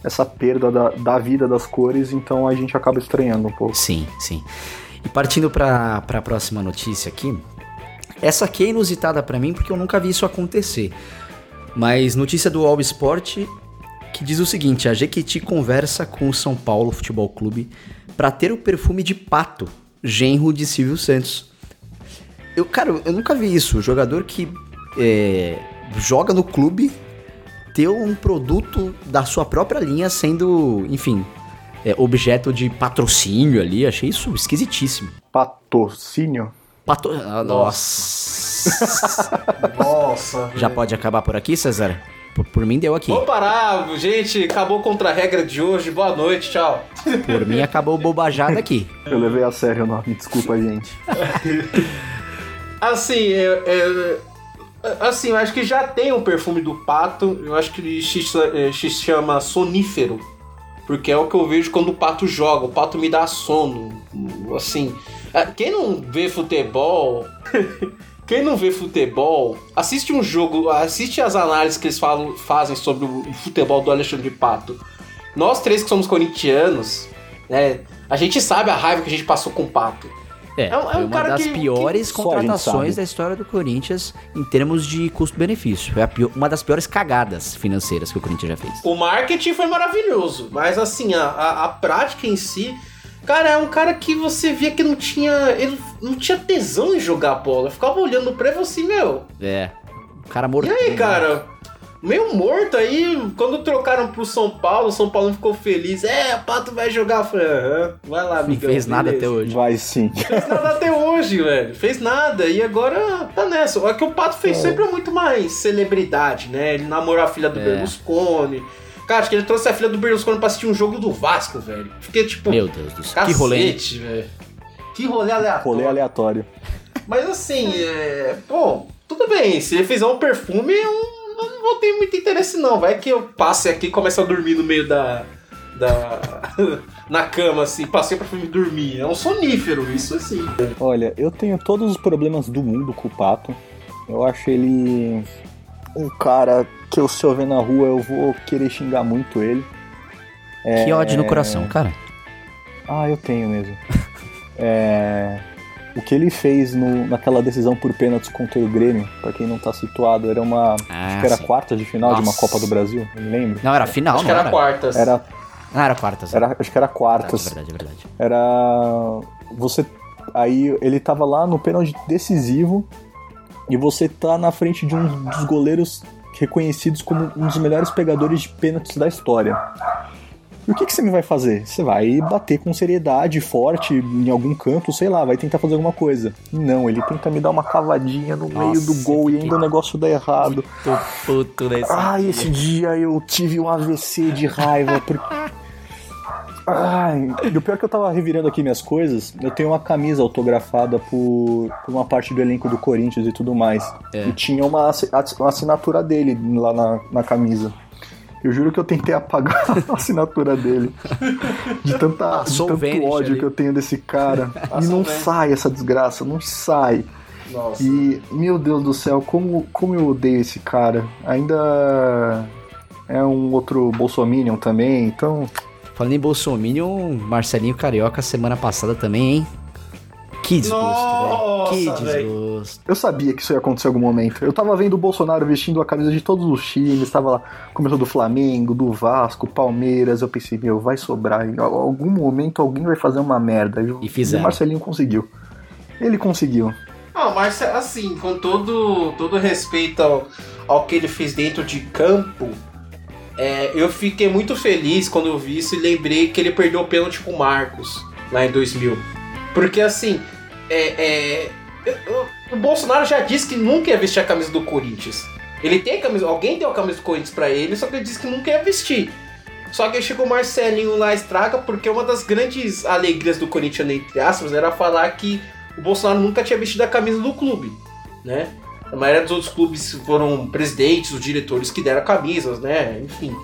essa perda da, da vida das cores, então a gente acaba estranhando um pouco. Sim, sim. E partindo pra, pra próxima notícia aqui. Essa aqui é inusitada pra mim porque eu nunca vi isso acontecer. Mas notícia do All Sport que diz o seguinte: a Jequiti conversa com o São Paulo Futebol Clube pra ter o perfume de pato, genro de Silvio Santos. Eu, cara, eu nunca vi isso. Jogador que é, joga no clube ter um produto da sua própria linha sendo, enfim, é, objeto de patrocínio ali. Achei isso esquisitíssimo. Patrocínio? Patro... Ah, nossa. Nossa. Já pode acabar por aqui, César? Por, por mim deu aqui. Vamos parar, gente. Acabou contra a regra de hoje. Boa noite, tchau. Por mim acabou bobajada aqui. Eu levei a sério o nome, desculpa, gente. Assim, é, é- assim, eu acho que já tem um perfume do pato. Eu acho que ele se, é, se chama sonífero. Porque é o que eu vejo quando o pato joga. O pato me dá sono. Assim, é, quem não vê futebol. Quem não vê futebol, assiste um jogo, assiste as análises que eles falam, fazem sobre o futebol do Alexandre Pato. Nós três que somos corintianos, né? A gente sabe a raiva que a gente passou com o Pato. É, É um- é um uma cara das que- piores que contratações da história do Corinthians em termos de custo-benefício. A pior- uma das piores cagadas financeiras que o Corinthians já fez. O marketing foi maravilhoso, mas assim, a, a, a prática em si. Cara, é um cara que você via que não tinha. Ele não tinha tesão em jogar bola. Ficava olhando pra e assim, meu. É. O cara E morto. aí, cara? Meio morto aí, quando trocaram pro São Paulo, o São Paulo ficou feliz. É, o Pato vai jogar. Eu falei, aham, vai lá, Não amigão. fez nada beleza." até hoje. Vai sim. Fez nada até hoje, velho. Fez nada. E agora tá nessa. Olha que o Pato fez sempre muito mais celebridade, né? Ele namorou a filha do É. Berlusconi. Cara, acho que ele trouxe a filha do Berlusconi pra assistir um jogo do Vasco, velho. Fiquei tipo. Meu Deus do céu. cacete, Que rolê. velho. Que rolê aleatório. Rolê aleatório. Mas assim, é. Pô, tudo bem. Se ele fizer um perfume, eu não, vou ter muito interesse, não. Vai que eu passe aqui e comece a dormir no meio da. Da. na cama, assim, passei pra filme dormir. É um sonífero, isso assim. Olha, eu tenho todos os problemas do mundo com o Pato. Eu acho ele um cara que eu, se eu ver na rua, eu vou querer xingar muito ele. Que ódio no coração, cara. Ah, eu tenho mesmo. É, O que ele fez no- naquela decisão por pênaltis contra o Grêmio, pra quem não tá situado, era uma. Ah, acho que era sim. quarta de final de uma Nossa. Copa do Brasil, não me lembro. Não, era final, Acho não que era era? quartas. Era, Não, era quartas. era, acho que era quartas. verdade, é verdade. Era. Você. Aí ele tava lá no pênalti decisivo e você tá na frente de um dos goleiros reconhecidos como um dos melhores pegadores de pênaltis da história. E o que, que você me vai fazer? Você vai bater com seriedade, forte, em algum canto, sei lá, vai tentar fazer alguma coisa. Não, ele tenta me dar uma cavadinha no meio do Nossa, gol e ainda o negócio dá errado. Tô puto nesse. Ai, esse dia eu tive um AVC de raiva. Porque... Ai, e o pior é que eu tava revirando aqui minhas coisas, eu tenho uma camisa autografada por, por uma parte do elenco do Corinthians e tudo mais. É. E tinha uma, uma assinatura dele lá na, na camisa. Eu juro que eu tentei apagar a assinatura dele. De, tanta, de tanto ódio ali. que eu tenho desse cara. e não Vanish. sai essa desgraça, não sai. Nossa. E, meu Deus do céu, como, como eu odeio esse cara. Ainda é um outro Bolsominion também, então. Falando em Bolsominion, Marcelinho Carioca semana passada também, hein? Que desgosto, velho. Que Nossa, velho. desgosto. Eu sabia que isso ia acontecer em algum momento. Eu tava vendo o Bolsonaro vestindo a camisa de todos os times, tava lá, começou do Flamengo, do Vasco, Palmeiras. Eu pensei, meu, vai sobrar. Em algum momento alguém vai fazer uma merda. E fizeram. o Marcelinho conseguiu. Ele conseguiu. Ah, mas assim, com todo, todo respeito ao, ao que ele fez dentro de campo, é, eu fiquei muito feliz quando eu vi isso e lembrei que ele perdeu o pênalti com o Marcos lá em 2000. Porque assim, é, é, o Bolsonaro já disse que nunca ia vestir a camisa do Corinthians. Ele tem a camisa, alguém deu a camisa do Corinthians pra ele, só que ele disse que nunca ia vestir. Só que chegou o Marcelinho lá estraga, porque uma das grandes alegrias do Corinthians, entre aspas, era falar que o Bolsonaro nunca tinha vestido a camisa do clube, né? A maioria dos outros clubes foram presidentes, os diretores que deram camisas, né? Enfim.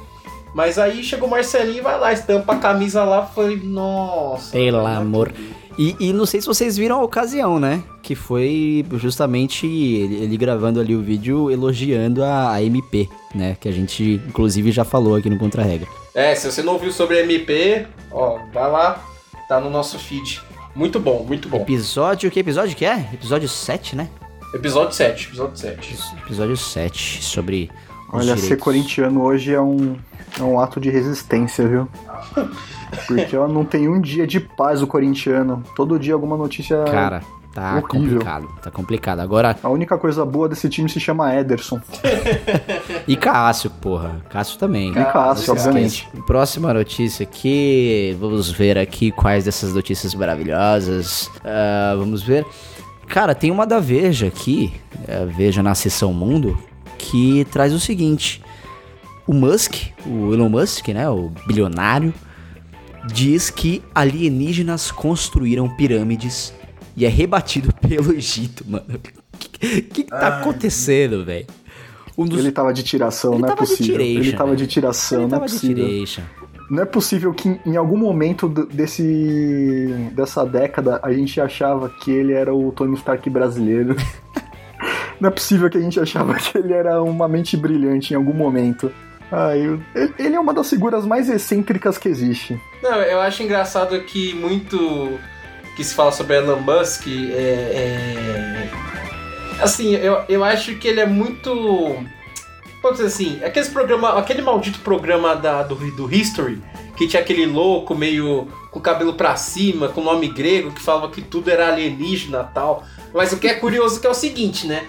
Mas aí chegou o Marcelinho e vai lá, estampa a camisa lá, falei, nossa. Pelo é amor. E, e não sei se vocês viram a ocasião, né? Que foi justamente ele, ele gravando ali o vídeo elogiando a, a MP, né? Que a gente, inclusive, já falou aqui no Contra Regra. É, se você não ouviu sobre MP, ó, vai lá, tá no nosso feed. Muito bom, muito bom. Episódio, que episódio que é? Episódio 7, né? Episódio 7, episódio 7. Episódio 7, sobre Olha, ser direitos. corintiano hoje é um, é um ato de resistência, viu? Porque ó, não tem um dia de paz o corintiano. Todo dia alguma notícia. Cara, tá Horrível. complicado, tá complicado. Agora, A única coisa boa desse time se chama Ederson. e Cássio, porra. Cássio também. E Cássio, obviamente. Próxima notícia aqui, vamos ver aqui quais dessas notícias maravilhosas. Ah, vamos ver. Cara, tem uma da Veja aqui, Veja na seção Mundo, que traz o seguinte: o Musk, o Elon Musk, né, o bilionário, diz que alienígenas construíram pirâmides e é rebatido pelo Egito, mano. O que, que tá acontecendo, velho? Um dos Ele tava de tiração, Ele não é possível. Ele tava né? de tiração, Ele não é possível. tiration. Não é possível que em- algum momento desse dessa década a gente achava que ele era o Tony Stark brasileiro. Não é possível que a gente achava que ele era uma mente brilhante em algum momento. Ah, eu- ele, é uma das figuras mais excêntricas que existe. Não, eu acho engraçado que muito que se fala sobre Elon Musk é. é- Assim, eu, eu acho que ele é muito. Vamos dizer assim, aqueles programa, aquele maldito programa da, do, do History, que tinha aquele louco meio com o cabelo pra cima, com nome grego, que falava que tudo era alienígena tal. Mas o que é curioso que é o seguinte, né?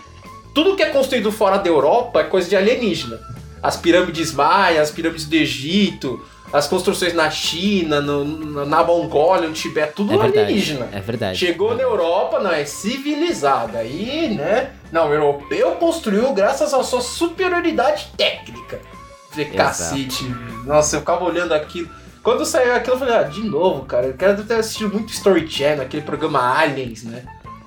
Tudo que é construído fora da Europa é coisa de alienígena. As pirâmides maias, as pirâmides do Egito, as construções na China, no- na Mongólia, no Tibete, tudo É verdade. alienígena. É verdade. Chegou na Europa, não, é civilizada. Aí, né? Não, o europeu construiu graças à sua superioridade técnica. Falei, cacete. Nossa, eu ficava olhando aquilo. Quando saiu aquilo, eu falei, ah, de novo, cara. Eu quero ter assistido muito Story Channel, aquele programa Aliens, né?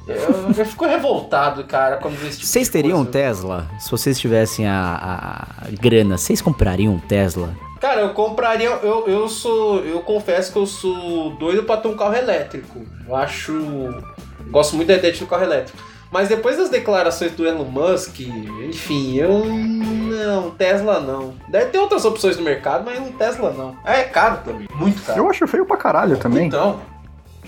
Eu, eu fico revoltado, cara, quando esse tipo Vocês teriam um. Tesla? Se vocês tivessem a, a grana, vocês comprariam um Tesla? Cara, eu compraria. Eu, eu sou. Eu confesso que eu sou doido pra ter um carro elétrico. Eu acho. Gosto muito da ideia de ter um carro elétrico. Mas depois das declarações do Elon Musk, enfim, eu. Não, Tesla não. Deve ter outras opções no mercado, mas um Tesla não. É caro também. Muito caro. Eu acho feio pra caralho também. Então.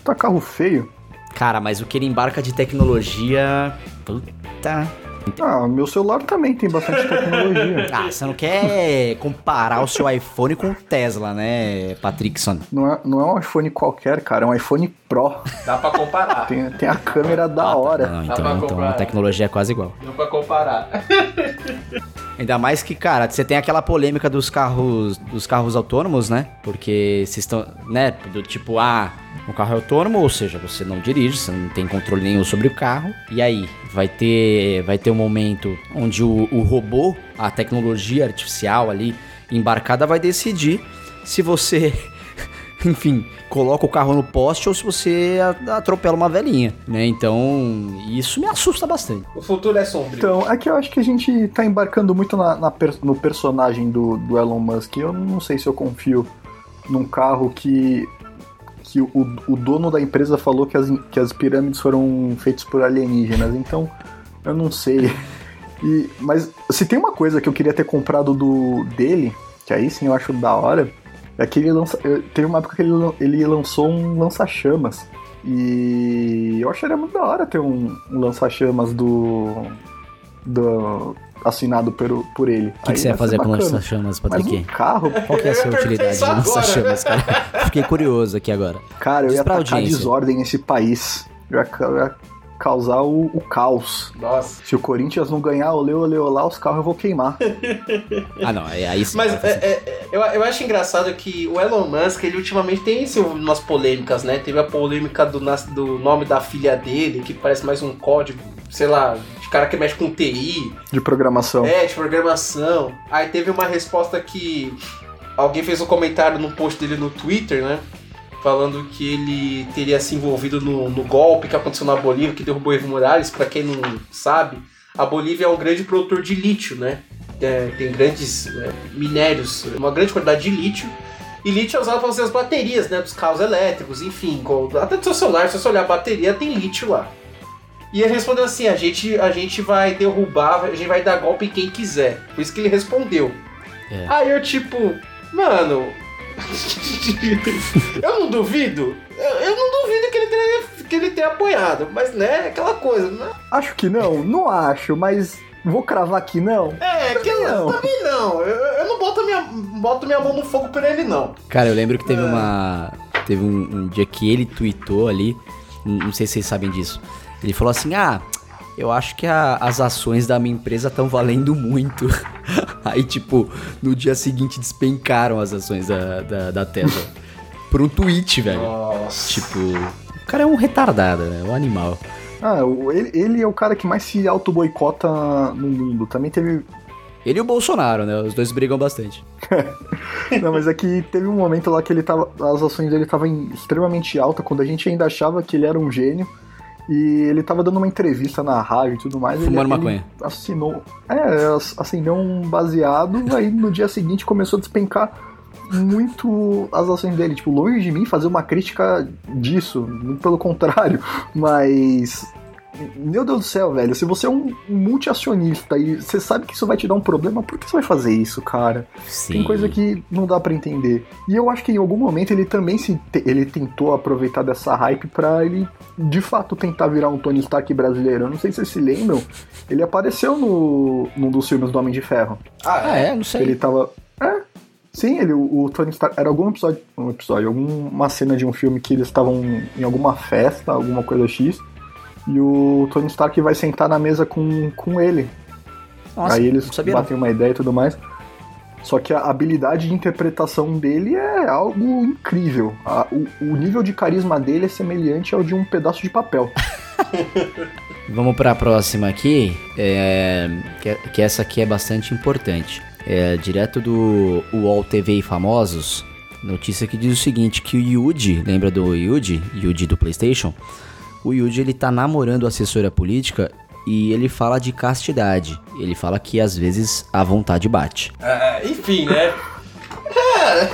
Tá carro feio. Cara, mas o que ele embarca de tecnologia. Puta. Ah, meu celular também tem bastante tecnologia. Ah, você não quer comparar o seu iPhone com o Tesla, né, Patrickson? Não é, não é um iPhone qualquer, cara, é um iPhone Pro. Dá pra comparar. Tem, tem a câmera da hora. Não, Dá pra então, então comprar. a tecnologia é quase igual. Dá pra comparar. Ainda mais que, cara, você tem aquela polêmica dos carros, dos carros autônomos, né? Porque vocês estão, né, do tipo, ah, o carro é autônomo, ou seja, você não dirige, você não tem controle nenhum sobre o carro. E aí, vai ter, vai ter um momento onde o, o robô, a tecnologia artificial ali embarcada vai decidir se você enfim, coloca o carro no poste ou se você atropela uma velhinha, né? Então, isso me assusta bastante. O futuro é sombrio. Então, é que eu acho que a gente tá embarcando muito na, na per- no personagem do, do Elon Musk. Eu não sei se eu confio num carro que, que o, o dono da empresa falou que as, que as pirâmides foram feitas por alienígenas. Então, eu não sei. E, mas se tem uma coisa que eu queria ter comprado do dele, que aí sim eu acho da hora, é que ele lança, teve uma época que ele, ele lançou um lança-chamas. E eu acharia muito da hora ter um, um lança-chamas do, do. Assinado por, por ele. O que, que você ia fazer com lança-chamas, Mas um Patrick? carro, Qual que é a sua utilidade de isso lança-chamas, cara? Fiquei curioso aqui agora. cara, eu ia tacar audiência. desordem nesse país. Eu ia, eu ia causar o, o caos. Nossa. Se o Corinthians não ganhar, olê, olê, olá, os carros eu vou queimar. Ah, não, aí, aí sim. Mas é, é, eu, eu acho engraçado que o Elon Musk, ele ultimamente tem umas polêmicas, né? Teve a polêmica do, do nome da filha dele, que parece mais um código, sei lá, de cara que mexe com TI. De programação. É, de programação. Aí teve uma resposta que alguém fez um comentário no post dele no Twitter, né? Falando que ele teria se envolvido no, no golpe que aconteceu na Bolívia, que derrubou Evo Morales. Pra quem não sabe, a Bolívia é um grande produtor de lítio, né? É, tem grandes é, minérios, uma grande quantidade de lítio. E lítio é usado para fazer as baterias, né? Dos carros elétricos, enfim. com- até do seu celular, se você olhar a bateria, tem lítio lá. E ele respondeu assim: a gente, a gente vai derrubar, a gente vai dar golpe em quem quiser. Por isso que ele respondeu. É. Aí eu, tipo, mano. eu não duvido. Eu, eu não duvido que ele, tenha, que ele tenha apoiado. Mas, né, aquela coisa. Né? Acho que não, não acho, mas vou cravar que não. É, que eu não. também não. Eu, eu não boto minha, boto minha mão no fogo por ele, não. Cara, eu lembro que teve uma. Teve um, um dia que ele tweetou ali. Não sei se vocês sabem disso. Ele falou assim: Ah, eu acho que a- as ações da minha empresa estão valendo muito. Aí, tipo, no dia seguinte despencaram as ações da, da, da Tesla. Por um tweet, velho. Nossa. Tipo, o cara é um retardado, né? Um animal. Ah, ele, ele é o cara que mais se auto-boicota no mundo. Também teve. Ele e o Bolsonaro, né? Os dois brigam bastante. Não, mas é que teve um momento lá que ele tava. As ações dele estavam extremamente alta, quando a gente ainda achava que ele era um gênio. E ele tava dando uma entrevista na rádio e tudo mais. Fumando ele, maconha. Assinou. É, assinou um baseado, aí no dia seguinte começou a despencar muito as ações dele. Tipo, longe de mim fazer uma crítica disso, muito pelo contrário. Mas. Meu Deus do céu, velho. Se você é um multiacionista e você sabe que isso vai te dar um problema, por que você vai fazer isso, cara? Sim. Tem coisa que não dá pra entender. E eu acho que em algum momento ele também se te- ele tentou aproveitar dessa hype pra ele de fato tentar virar um Tony Stark brasileiro. Eu não sei se vocês se lembram, ele apareceu no num dos filmes do Homem de Ferro. Ah, é? Não sei. Ele tava é, Sim, ele, o o Tony Stark. Era algum episódio. Um episódio, alguma cena de um filme que eles estavam em alguma festa, alguma coisa X. E o Tony Stark vai sentar na mesa com, com ele. Nossa, Aí eles não sabia não. batem uma ideia e tudo mais. Só que a habilidade de interpretação dele é algo incrível. A- o, o nível de carisma dele é semelhante ao de um pedaço de papel. Vamos para a próxima aqui, é, que, que essa aqui é bastante importante. É, direto do UOL TV e Famosos, notícia que diz o seguinte, que o Yuji, lembra do Yuji? Yuji do Playstation? O Yuji, ele tá namorando a assessora política e ele fala de castidade. Ele fala que às vezes a vontade bate. Ah, enfim, né? É.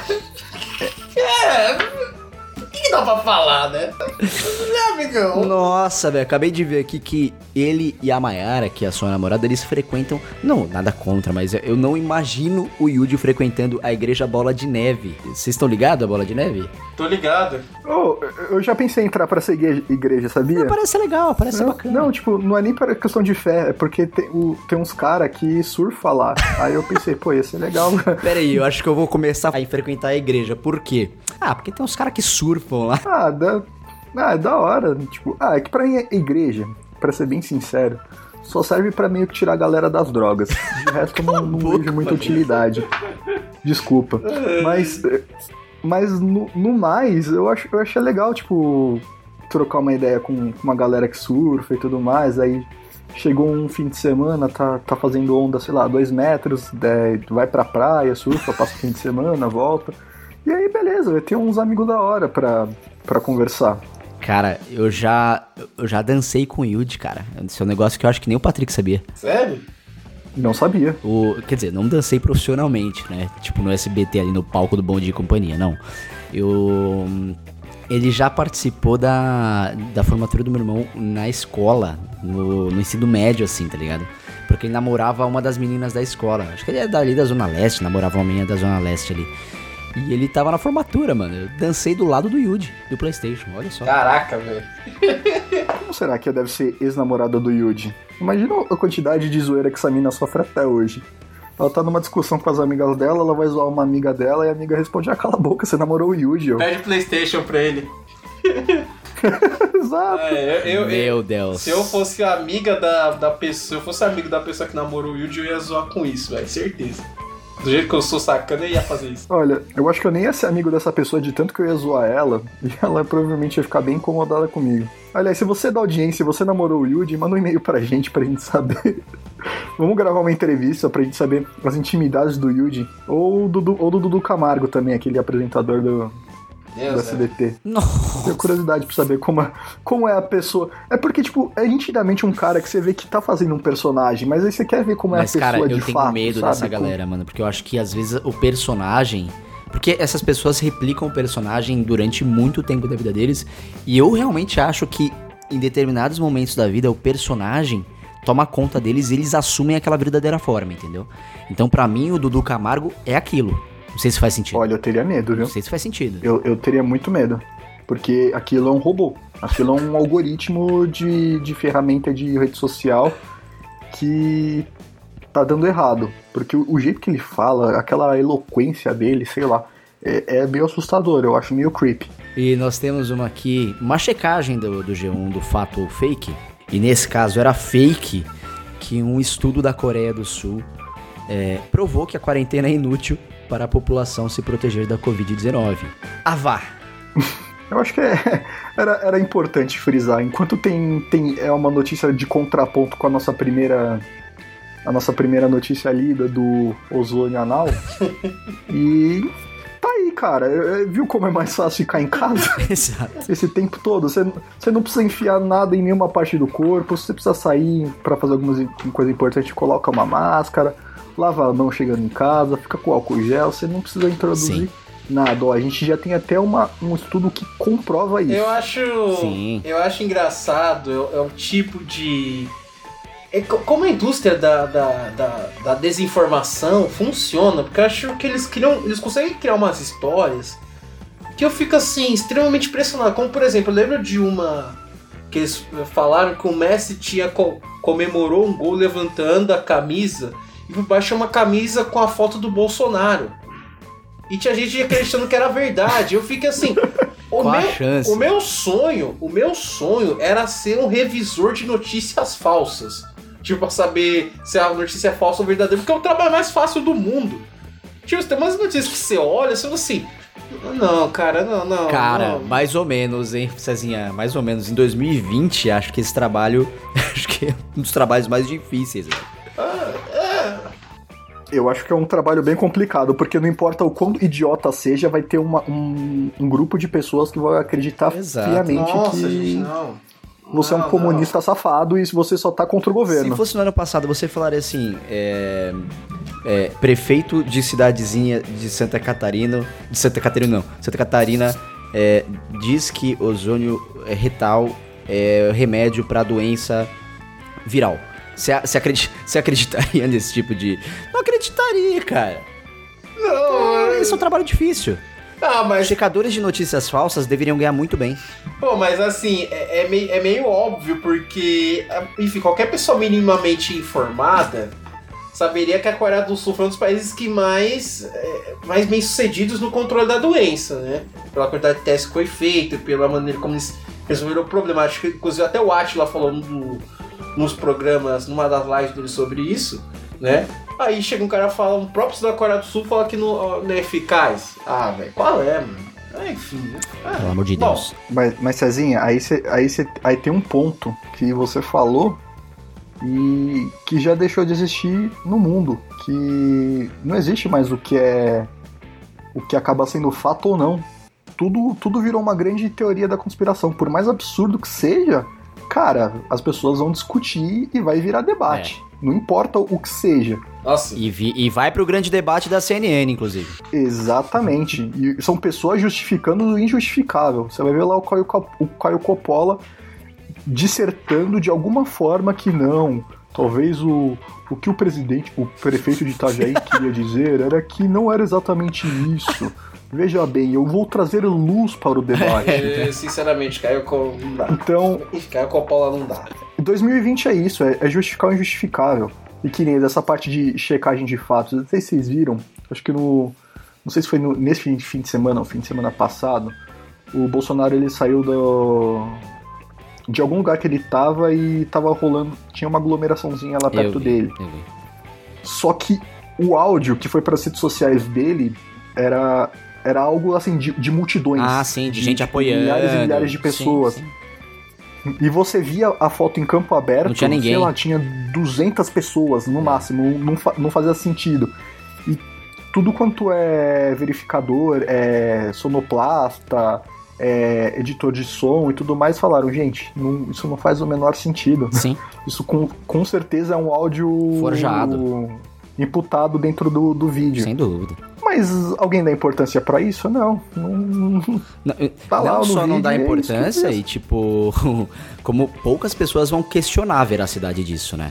É. O que, que dá pra falar, né? É, amigão. Nossa, velho, acabei de ver aqui que ele e a Mayara, que é a sua namorada, eles frequentam. Não, nada contra, mas eu não imagino o Yuji frequentando a igreja Bola de Neve. Vocês estão ligados à Bola de Neve? Tô ligado. Oh, eu já pensei em entrar pra essa igreja, igreja, sabia? Parece legal, parece Não, bacana. não, tipo, não é nem para questão de fé, é porque tem, o- tem uns caras que surfa lá. Aí eu pensei, pô, ia ser legal. Pera aí, eu acho que eu vou começar a frequentar a igreja. Por quê? Ah, porque tem uns caras que surfam lá. ah, dá, ah, é da hora. Tipo, ah, é que pra mim a igreja, pra ser bem sincero, só serve pra meio que tirar a galera das drogas. De resto eu não, não vejo muita utilidade. Desculpa. Mas, eh, mas no, no mais, eu, acho, eu achei legal, tipo, trocar uma ideia com, com uma galera que surfa e tudo mais. Aí chegou um fim de semana, tá, tá fazendo onda, sei lá, dois metros, é, vai pra praia, surfa, passa o fim de semana, volta. E aí, beleza, eu tenho uns amigos da hora pra, pra conversar. Cara, eu já eu já dancei com o Yuji, cara. Esse é um negócio que eu acho que nem o Patrick sabia. Sério? Não sabia. O, quer dizer, não dancei profissionalmente, né? Tipo no SBT ali no palco do Bom Dia e Companhia, não. Eu. Ele já participou da, da formatura do meu irmão na escola, no, no ensino médio, assim, tá ligado? Porque ele namorava uma das meninas da escola. Acho que ele é dali da Zona Leste, namorava uma menina da Zona Leste ali. E ele tava na formatura, mano. Eu dancei do lado do Yuji, do PlayStation, olha só. Caraca, velho. Como será que deve ser ex-namorada do Yuji? Imagina a quantidade de zoeira que essa mina sofre até hoje. Ela tá numa discussão com as amigas dela, ela vai zoar uma amiga dela e a amiga responde: Ah, cala a boca, você namorou o Yuji. ó." Pede Playstation pra ele. Exato. É, eu, eu- Meu Deus. Se eu fosse amiga da, da pessoa, se eu fosse amigo da pessoa que namorou o Yuji, eu ia zoar com isso, velho, certeza. Do jeito que eu sou sacana, eu ia fazer isso. Olha, eu acho que eu nem ia ser amigo dessa pessoa de tanto que eu ia zoar ela, e ela provavelmente ia ficar bem incomodada comigo. Aliás, se você é da audiência você namorou o Yuji, manda um e-mail pra gente pra gente saber. Vamos gravar uma entrevista pra gente saber as intimidades do Yuji. Ou do, ou do Dudu Camargo também, aquele apresentador do, do Deus, é. SBT. Nossa. Tenho curiosidade pra saber como é, como é a pessoa. É porque, tipo, é nitidamente um cara que você vê que tá fazendo um personagem, mas aí você quer ver como Mas, é a pessoa cara, eu de tenho fato, medo sabe? dessa Com- galera, mano. Porque eu acho que às vezes o personagem. Porque essas pessoas replicam o personagem durante muito tempo da vida deles. E eu realmente acho que em determinados momentos da vida o personagem toma conta deles e eles assumem aquela verdadeira forma, entendeu? Então, pra mim, o Dudu Camargo é aquilo. Não sei se faz sentido. Olha, eu teria medo, viu? Não sei se faz sentido. Eu, eu teria muito medo. Porque aquilo é um robô. Aquilo é um algoritmo de, de ferramenta de rede social que tá dando errado. Porque o, o jeito que ele fala, aquela eloquência dele, sei lá, é, é meio assustador. Eu acho meio creepy. E nós temos uma aqui, uma checagem do, do G1 do fato ou fake. E nesse caso era fake que um estudo da Coreia do Sul é, provou que a quarentena é inútil para a população se proteger da Covid-19. Ah, vá! Eu acho que é- era, era importante frisar. Enquanto tem, tem é uma notícia de contraponto com a nossa primeira a nossa primeira notícia lida do ozônio anal. e tá aí, cara. Viu como é mais fácil ficar em casa Exato. esse tempo todo? Você, você não precisa enfiar nada em nenhuma parte do corpo. Se você precisa sair pra fazer alguma coisa importante, coloca uma máscara, lava a mão chegando em casa, fica com álcool gel. Você não precisa introduzir Sim. nada. Ó, a gente já tem até uma, um estudo que comprova isso. Eu acho. Sim. Eu acho engraçado, é, é o tipo de. é co- como a indústria da, da, da, da desinformação funciona, porque eu acho que eles criam. Eles conseguem criar umas histórias que eu fico assim, extremamente impressionado. Como por exemplo, eu lembro de uma. Que eles falaram que o Messi tinha co- comemorou um gol levantando a camisa e por baixo é uma camisa com a foto do Bolsonaro. E tinha gente acreditando que era verdade. Eu fico assim. O Qual meu, o meu sonho, o meu sonho era ser um revisor de notícias falsas. Tipo, pra saber se a notícia é falsa ou verdadeira, porque é o trabalho mais fácil do mundo. Tipo, tem umas notícias que você olha, você fala assim. Não, cara, não, não. Cara, não. mais ou menos, hein, Cezinha? Mais ou menos. Em 2020, acho que esse trabalho. Acho que é um dos trabalhos mais difíceis. né? Eu acho que é um trabalho bem complicado, porque não importa o quão idiota seja, vai ter uma- um, um grupo de pessoas que vão acreditar Exato. friamente Nossa, que gente, não. você é um Não, comunista safado e você só tá contra o Se governo. fosse no ano passado, você falaria assim: é, é, prefeito de cidadezinha de Santa Catarina. De Santa Catarina, não. Santa Catarina é, diz que ozônio é, retal é remédio pra doença viral. Você você acredi- você acreditaria nesse tipo de. Não acreditaria, cara. Não, Esse é um trabalho difícil. ah, mas Checadores de notícias falsas deveriam ganhar muito bem. Pô, mas assim, é, é meio, é meio óbvio, porque, enfim, qualquer pessoa minimamente informada saberia que a Coreia do Sul foi um dos países que mais, é, mais bem sucedidos no controle da doença, né? Pela quantidade de testes que foi feito, pela maneira como eles resolveram o problema. Acho que, inclusive, até o Atila falou no- nos programas, numa das lives dele sobre isso, né? Aí chega um cara e fala, um próprio da Coreia do Sul fala que não, não é eficaz. Ah, velho, qual é, mano? Ah, enfim. Ah, Pelo amor de bom, Deus. Mas, mas Cezinha, aí, cê, aí, cê, aí tem um ponto que você falou e que já deixou de existir no mundo. Que não existe mais o que é. o que acaba sendo fato ou não. Tudo, tudo virou uma grande teoria da conspiração. Por mais absurdo que seja, cara, as pessoas vão discutir e vai virar debate. Não importa o que seja. Nossa, E, vi- e vai pro grande debate da CNN, inclusive. Exatamente. E são pessoas justificando o injustificável. Você vai ver lá o Caio, o Caio Coppola dissertando de alguma forma que não. Talvez o, o que o presidente, o prefeito de Itajaí queria dizer era que não era exatamente isso. Veja bem, eu vou trazer luz para o debate. É, sinceramente, Caio Co- não dá. Então, Caio Coppola não dá. 2020 é isso, é, é justificar o injustificável. E que nem dessa parte de checagem de fatos, não sei se vocês viram, acho que no. Não sei se foi no- nesse fim, fim de semana ou fim de semana passado, o Bolsonaro ele saiu do. de algum lugar que ele tava e tava rolando. Tinha uma aglomeraçãozinha lá perto Eu vi, dele. eu vi. Só que o áudio que foi para as redes sociais dele era, era algo assim de, de multidões. Ah, sim, de gente tipo, apoiando. Milhares e milhares de Sim, pessoas. sim. E você via a foto em campo aberto, Não tinha ninguém. sei lá, tinha 200 pessoas no É. máximo, não, não fazia sentido. E tudo quanto é verificador, é sonoplasta, é editor de som e tudo mais falaram, gente, não- isso não faz o menor sentido. Sim. Isso com, com certeza é um áudio Forjado. imputado dentro do, do vídeo. Sem dúvida. Mas alguém dá importância pra isso? Não. não- Não, Tá não só não dá é importância diz. e, tipo, como poucas pessoas vão questionar a veracidade disso, né?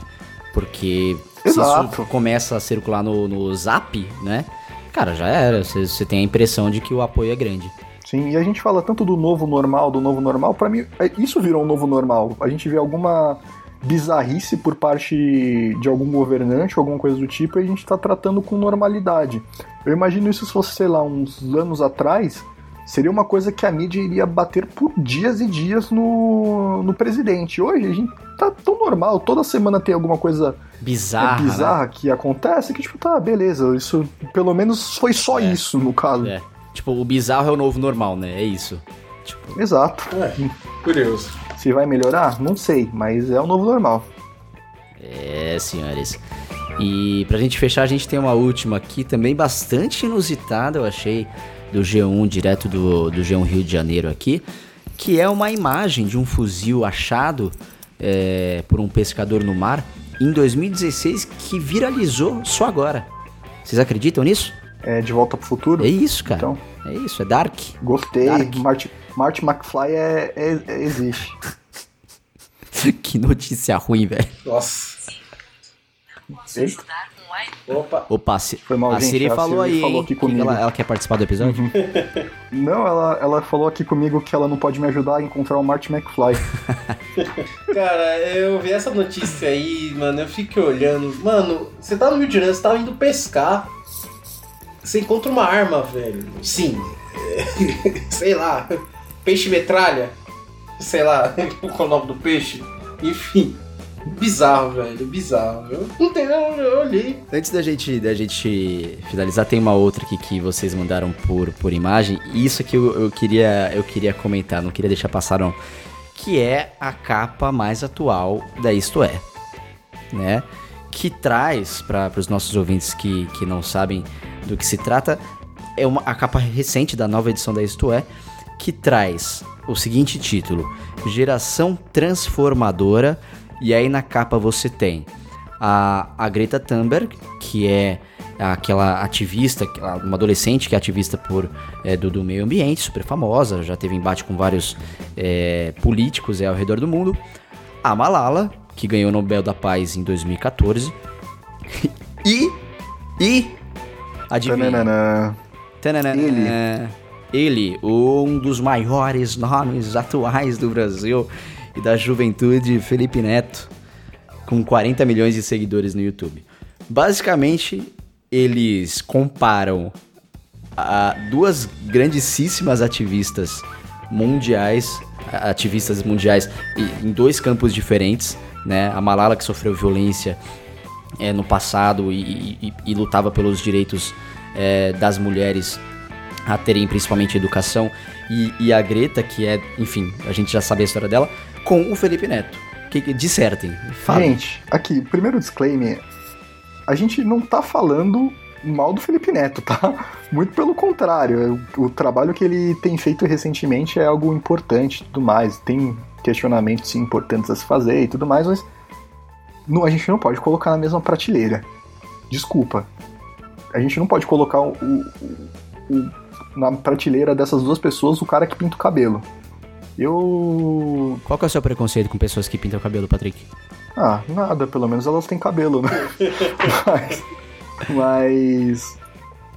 Porque se Exato. isso começa a circular no, no zap, né? Cara, já era. Você você tem a impressão de que o apoio é grande. Sim, e a gente fala tanto do novo normal, do novo normal, pra mim, é- isso virou um novo normal. A gente vê alguma bizarrice por parte de algum governante, alguma coisa do tipo, e a gente tá tratando com normalidade. Eu imagino isso se fosse, sei lá, uns anos atrás, seria uma coisa que a mídia iria bater por dias e dias no, no presidente. Hoje a gente tá tão normal, toda semana tem alguma coisa Bizarra. é, bizarra que acontece que, tipo, tá, beleza, isso pelo menos foi só É. isso no caso. Né? É. Tipo, o bizarro é o novo normal, né? É isso. Tipo, Exato. É, curioso. Se vai melhorar? Não sei, mas é o novo normal. É, senhores. E pra gente fechar, a gente tem uma última aqui também bastante inusitada, eu achei, do G1, direto do, do G1 Rio de Janeiro aqui, que é uma imagem de um fuzil achado é, por um pescador no mar em 2016 que viralizou só agora. Vocês acreditam nisso? É de volta pro futuro? É isso, cara. Então, É isso, é Dark. gostei. Dark. Marty, Marty McFly é, é- é- existe. que notícia ruim, velho. Nossa. Eita, Opa. Opa, se- Foi mal, a gente, Siri a falou Siri aí, falou aqui comigo. ela, ela quer participar do episódio? Não, ela, ela falou aqui comigo que ela não pode me ajudar a encontrar o Marty McFly. Cara, eu vi essa notícia aí, mano, eu fiquei olhando. Mano, você tá no Rio de Janeiro, você tá indo pescar. Você encontra uma arma, velho. Sim. sei lá. Peixe metralha. Sei lá. Qual é o nome do peixe? Enfim. Bizarro, velho. Bizarro. Eu não tenho. Eu, eu olhei. Antes da gente, da gente finalizar, tem uma outra aqui que vocês mandaram por, por imagem. Isso aqui eu, eu queria, eu queria comentar, não queria deixar passar não. Que é a capa mais atual da Isto É. Né? Que traz, para os nossos ouvintes que, que não sabem do que se trata, é uma, a capa recente da nova edição da Isto É, que traz o seguinte título: Geração Transformadora. E aí na capa você tem a, a Greta Thunberg, que é aquela ativista, uma adolescente que é ativista por, é, do, do meio ambiente, super famosa, já teve embate com vários é, políticos é, ao redor do mundo. A Malala, que ganhou o Nobel da Paz em 2014. e. E. Adivinha? Tananana. Tananana. Ele. Ele, um dos maiores nomes atuais do Brasil e da juventude, Felipe Neto, com 40 milhões de seguidores no YouTube. Basicamente, eles comparam a duas grandíssimas ativistas mundiais, ativistas mundiais em dois campos diferentes, né? A Malala que sofreu violência é, no passado e, e- e lutava pelos direitos é, das mulheres a terem principalmente educação e, e a Greta que é, enfim, a gente já sabe a história dela, com o Felipe Neto. Que, que dissertem, falem. Gente, aqui, primeiro disclaimer. A gente não tá falando mal do Felipe Neto, tá? Muito pelo contrário. O, o trabalho que ele tem feito recentemente é algo importante e tudo mais. Tem questionamentos importantes a se fazer e tudo mais, mas não, a gente não pode colocar na mesma prateleira. Desculpa. A gente não pode colocar o- o- na prateleira dessas duas pessoas o cara que pinta o cabelo. Eu Qual que é o seu preconceito com pessoas que pintam o cabelo, Patrick? Ah, nada, pelo menos elas têm cabelo, né? mas. Mas.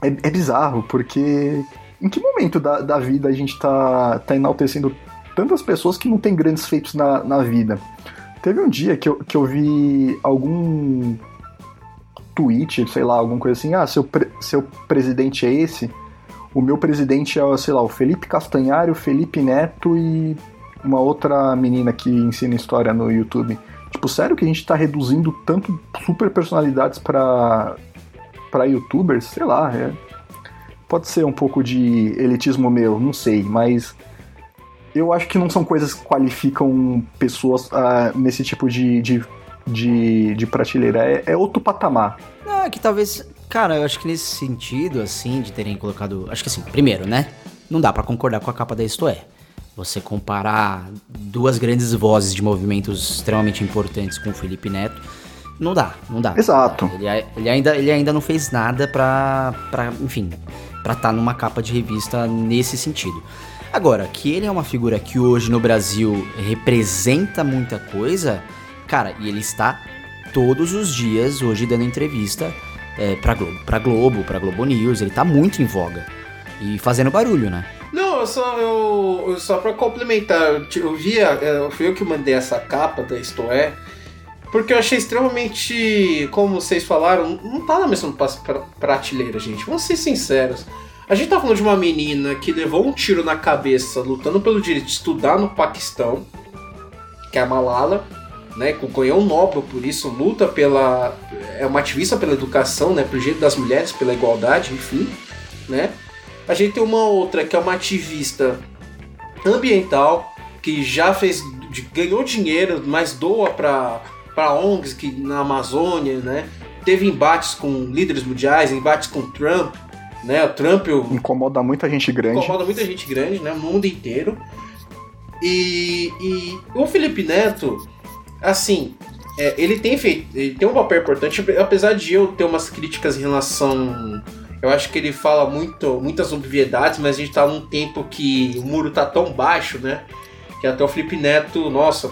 É, é bizarro, porque. Em que momento da, da vida a gente tá, tá enaltecendo tantas pessoas que não têm grandes feitos na, na vida? Teve um dia que eu, que eu vi algum tweet, sei lá, alguma coisa assim, ah, seu, pre- seu presidente é esse, o meu presidente é, sei lá, o Felipe Castanhari, o Felipe Neto e uma outra menina que ensina história no YouTube. Tipo, sério que a gente tá reduzindo tanto super personalidades pra, pra youtubers? Sei lá, é. Pode ser um pouco de elitismo meu, não sei, mas eu acho que não são coisas que qualificam pessoas ah, nesse tipo de, de, de, de prateleira. É, é outro patamar. Não, é que talvez. Cara, eu acho que nesse sentido, assim, de terem colocado. Acho que assim, primeiro, né? Não dá pra concordar com a capa da Isto É. Você comparar duas grandes vozes de movimentos extremamente importantes com o Felipe Neto. Não dá, não dá. Exato. Ele, ele ainda, ele ainda não fez nada pra, pra enfim, pra estar tá numa capa de revista nesse sentido. Agora, que ele é uma figura que hoje no Brasil representa muita coisa, cara, e ele está todos os dias hoje dando entrevista é, pra, Globo, pra Globo, pra Globo News, ele tá muito em voga. E fazendo barulho, né? Não, eu só, eu, só pra complementar, eu, via, eu, fui eu que mandei essa capa da Isto É, porque eu achei extremamente, como vocês falaram, não tá na mesma prateleira, gente. Vamos ser sinceros. A gente tá falando de uma menina que levou um tiro na cabeça lutando pelo direito de estudar no Paquistão, que é a Malala, né, com ganhou um Nobel por isso, luta pela. é uma ativista pela educação, né, pelo direito das mulheres, pela igualdade, enfim, né. A gente tem uma outra que é uma ativista ambiental, que já fez. ganhou dinheiro, mas doa para para ONGs que na Amazônia, né? Teve embates com líderes mundiais, embates com Trump, né? O Trump o, incomoda muita gente grande. Incomoda muita gente grande, né? No mundo inteiro. E, e o Felipe Neto, assim, é, ele tem feito, ele tem um papel importante, apesar de eu ter umas críticas em relação. Eu acho que ele fala muito, muitas obviedades, mas a gente tá num tempo que o muro tá tão baixo, né? Que até o Felipe Neto, nossa,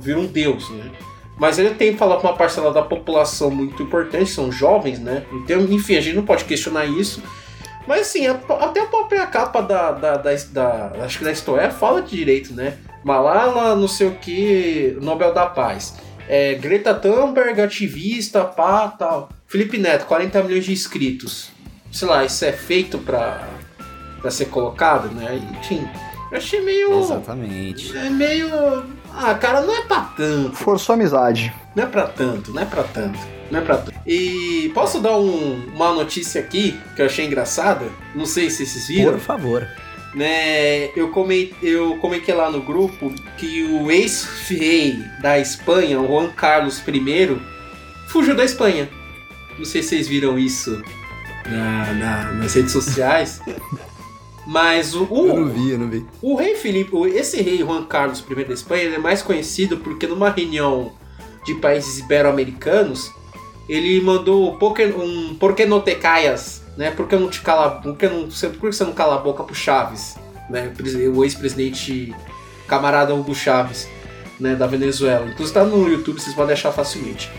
vira um deus, né? Mas ele tem que falar com uma parcela da população muito importante, são jovens, né? Então, enfim, a gente não pode questionar isso. Mas assim, até a própria capa da, da, da, da acho que da Stoé fala de direito, né? Malala, não sei o que, Nobel da Paz. É, Greta Thunberg, ativista, pá, tal. Felipe Neto, 40 milhões de inscritos. Sei lá, isso é feito pra, pra ser colocado, né? Enfim, eu achei meio. Exatamente. É meio. Ah, cara, não é pra tanto. Forçou amizade. Não é pra tanto, não é pra tanto. Não é pra tanto. E posso dar um, uma notícia aqui que eu achei engraçada? Não sei se vocês viram. Por favor. Né, eu, comentei, eu comentei lá no grupo que o ex-rei da Espanha, o Juan Carlos I, fugiu da Espanha. Não sei se vocês viram isso na, na, nas redes sociais. Mas o, o, Eu não vi, eu não vi. O rei Felipe, esse rei Juan Carlos I da Espanha, ele é mais conhecido porque numa reunião de países ibero-americanos, ele mandou um por né? Por que não te cala, por que não, por que você não cala a boca pro Chaves, né? O ex-presidente camarada Hugo Chaves, né, da Venezuela. Inclusive tá no YouTube, vocês podem achar facilmente.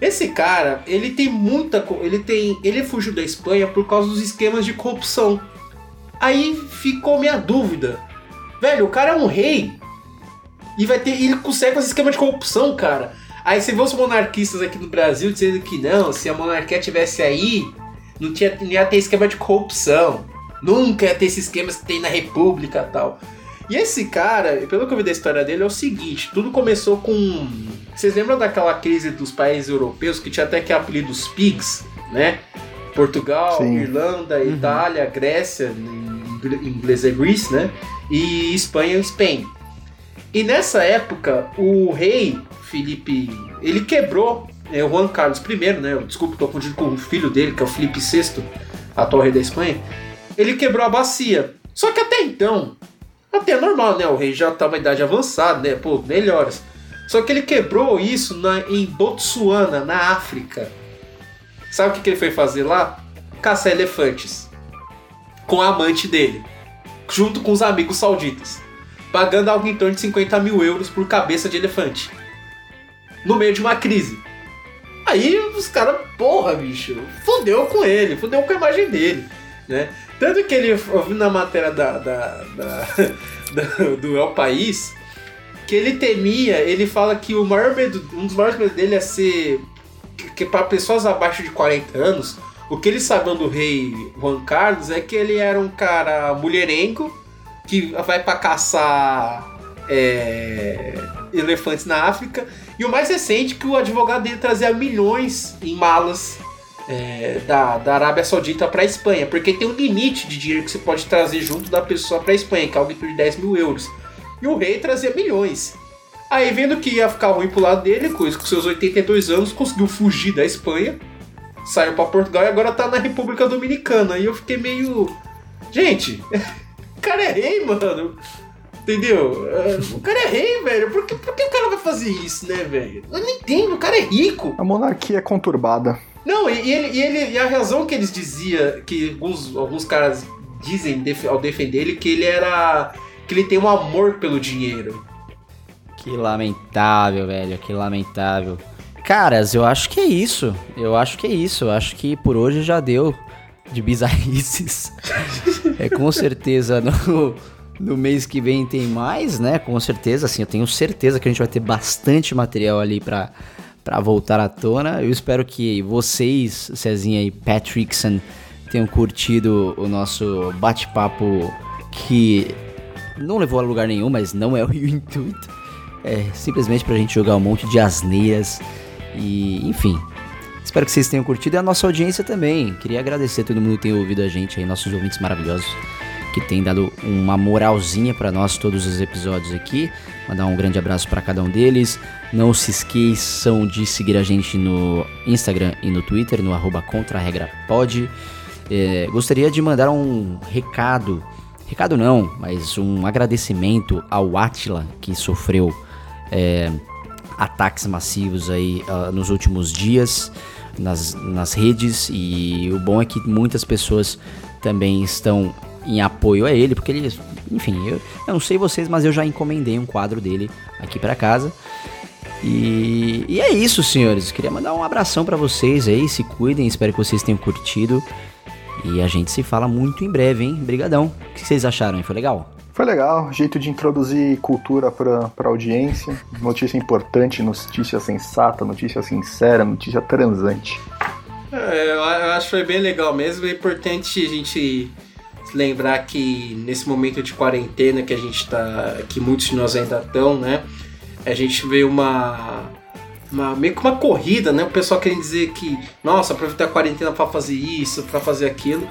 Esse cara, ele tem muita, ele tem, ele fugiu da Espanha por causa dos esquemas de corrupção Aí ficou minha dúvida. Velho, o cara é um rei. E vai ter. Ele consegue fazer esquema de corrupção, cara. Aí você vê os monarquistas aqui no Brasil dizendo que não, se a monarquia tivesse aí, não, tinha, não ia ter esquema de corrupção. Nunca ia ter esses esquemas que tem na República e tal. E esse cara, pelo que eu vi da história dele, é o seguinte: tudo começou com. Vocês lembram daquela crise dos países europeus que tinha até que apelido os PIGs, né? Portugal, Sim. Irlanda, uhum. Itália, Grécia, em inglês é Greece, né? E Espanha, Spain. E nessa época, o rei Felipe, ele quebrou é, Juan Carlos I, né? Desculpa, estou confundindo com o filho dele, que é o Felipe VI, atual rei da Espanha. Ele quebrou a bacia. Só que até então, até é normal, né? O rei já estava em idade avançada, né? Pô, melhores. Só que ele quebrou isso na, em Botsuana, na África. Sabe o que, que ele foi fazer lá? Caçar elefantes. Com a amante dele. Junto com os amigos sauditas. Pagando algo em torno de 50 mil euros por cabeça de elefante. No meio de uma crise. Aí os caras, porra, bicho, fudeu com ele, fudeu com a imagem dele, né? Tanto que ele, ouviu na matéria da, da, da, da, do El País, que ele temia, ele fala que o maior medo, um dos maiores medos dele é ser que para pessoas abaixo de 40 anos, o que eles sabem do rei Juan Carlos é que ele era um cara mulherengo que vai para caçar é, elefantes na África. E o mais recente, que o advogado dele trazia milhões em malas é, da, da Arábia Saudita para a Espanha, porque tem um limite de dinheiro que você pode trazer junto da pessoa para a Espanha, que é algo em de 10 mil euros. E o rei trazia milhões. Aí, vendo que ia ficar ruim pro lado dele, com seus 82 anos, conseguiu fugir da Espanha, saiu para Portugal e agora tá na República Dominicana. E eu fiquei meio. Gente, o cara é rei, mano. Entendeu? É, o cara é rei, velho. Por que, por que o cara vai fazer isso, né, velho? Eu não entendo, o cara é rico. A monarquia é conturbada. Não, e, ele, e, ele, e a razão que eles diziam, que alguns, alguns caras dizem ao defender ele, que ele era. que ele tem um amor pelo dinheiro. Que lamentável, velho, que lamentável. Caras, eu acho que é isso. Eu acho que é isso. Eu acho que por hoje já deu de bizarrices. é com certeza no, no mês que vem tem mais, né? Com certeza, assim, eu tenho certeza que a gente vai ter bastante material ali pra, pra voltar à tona. Eu espero que vocês, Cezinha e Patrickson, tenham curtido o nosso bate-papo que não levou a lugar nenhum, mas não é o intuito. É simplesmente pra gente jogar um monte de asneiras e, enfim. Espero que vocês tenham curtido e a nossa audiência também. Queria agradecer a todo mundo que tem ouvido a gente aí, nossos ouvintes maravilhosos que tem dado uma moralzinha para nós todos os episódios aqui. Mandar um grande abraço para cada um deles. Não se esqueçam de seguir a gente no Instagram e no Twitter, no arroba contraregrapod. É, gostaria de mandar um recado, recado não, mas um agradecimento ao Atila que sofreu é, ataques massivos aí uh, nos últimos dias nas, nas redes e o bom é que muitas pessoas também estão em apoio a ele, porque ele, enfim, eu, eu não sei vocês, mas eu já encomendei um quadro dele aqui para casa. E, e, é isso, senhores. Queria mandar um abração para vocês aí, se cuidem, espero que vocês tenham curtido. E a gente se fala muito em breve, hein? Brigadão. O que vocês acharam? Foi legal? Foi legal, jeito de introduzir cultura pra, pra audiência. Notícia importante, notícia sensata, notícia sincera, notícia transante. É, eu acho que foi bem legal mesmo. É importante a gente lembrar que nesse momento de quarentena que a gente tá. que muitos de nós ainda estão, né? A gente vê uma. Uma, meio que uma corrida, né? O pessoal querendo dizer que, nossa, aproveitar a quarentena para fazer isso, para fazer aquilo.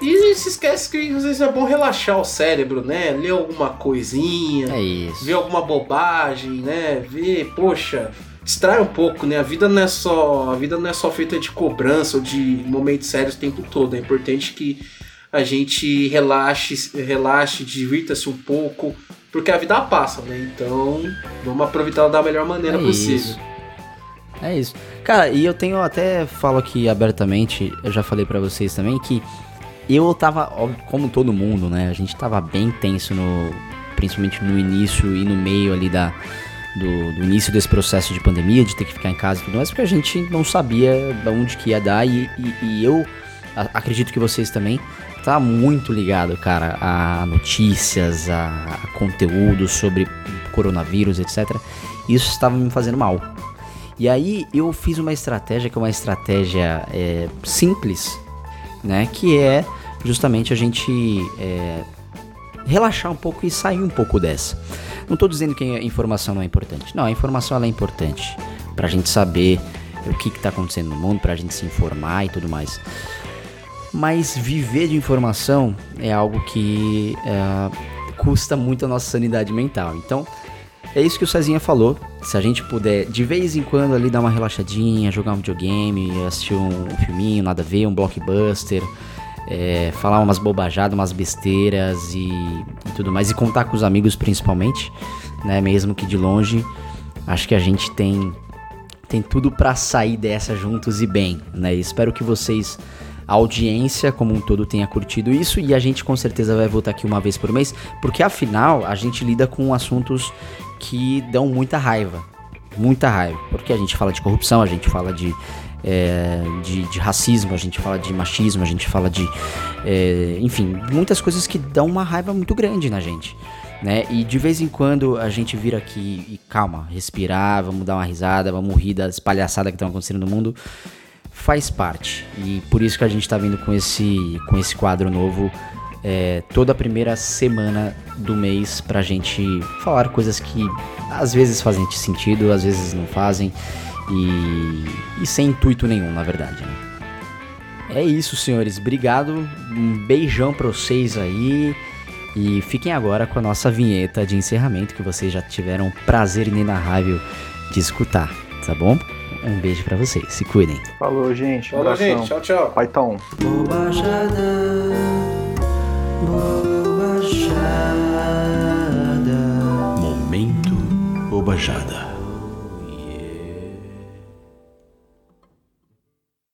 E se esquece que às vezes é bom relaxar o cérebro, né? Ler alguma coisinha, é ver alguma bobagem, né? Ver, poxa, distrai um pouco, né? A vida não é só, a vida não é só feita de cobrança ou de momentos sérios o tempo todo. É importante que a gente relaxe, relaxe, divirta-se um pouco, porque a vida passa, né? Então, vamos aproveitar da melhor maneira é possível. Isso. É isso. Cara, e eu tenho até falo aqui abertamente, eu já falei para vocês também que eu tava, como todo mundo, né? A gente tava bem tenso no principalmente no início e no meio ali da do, do, início desse processo de pandemia, de ter que ficar em casa e tudo mais, porque a gente não sabia onde que ia dar e, e, e eu acredito que vocês também tá muito ligado, cara, a notícias, a, a conteúdo sobre coronavírus, etc. Isso estava me fazendo mal. E aí eu fiz uma estratégia que é uma estratégia é, simples, né? Que é justamente a gente é, relaxar um pouco e sair um pouco dessa. Não estou dizendo que a informação não é importante. Não, a informação é importante para a gente saber o que está acontecendo no mundo, para a gente se informar e tudo mais mas viver de informação é algo que é, custa muito a nossa sanidade mental. Então, é isso que o Cezinha falou. Se a gente puder, de vez em quando, ali dar uma relaxadinha, jogar um videogame, assistir um, filminho, nada a ver, um blockbuster, é, falar umas bobajadas, umas besteiras e, e, tudo mais, e contar com os amigos principalmente, né? Mesmo que de longe, acho que a gente tem, tem tudo para sair dessa juntos e bem, né? Espero que vocês a audiência como um todo tenha curtido isso e a gente com certeza vai voltar aqui uma vez por mês, porque afinal a gente lida com assuntos que dão muita raiva. Muita raiva. Porque a gente fala de corrupção, a gente fala de, é, de, de, racismo, a gente fala de machismo, a gente fala de. É, enfim, muitas coisas que dão uma raiva muito grande na gente. Né? E de vez em quando a gente vira aqui e calma, respirar, vamos dar uma risada, vamos rir das palhaçadas que estão acontecendo no mundo faz parte. E por isso que a gente está vindo com esse, com esse quadro novo é, toda a primeira semana do mês pra gente falar coisas que às vezes fazem sentido, às vezes não fazem, e, e sem intuito nenhum, na verdade. Né? É isso, senhores. Obrigado. Um beijão pra vocês aí. E fiquem agora com a nossa vinheta de encerramento que vocês já tiveram prazer inenarrável de escutar, tá bom? Um beijo pra vocês. Se cuidem. Falou, gente. Falou, abração. gente. Tchau, tchau. Paitão. Bobajada, bobajada. Momento Bobajada.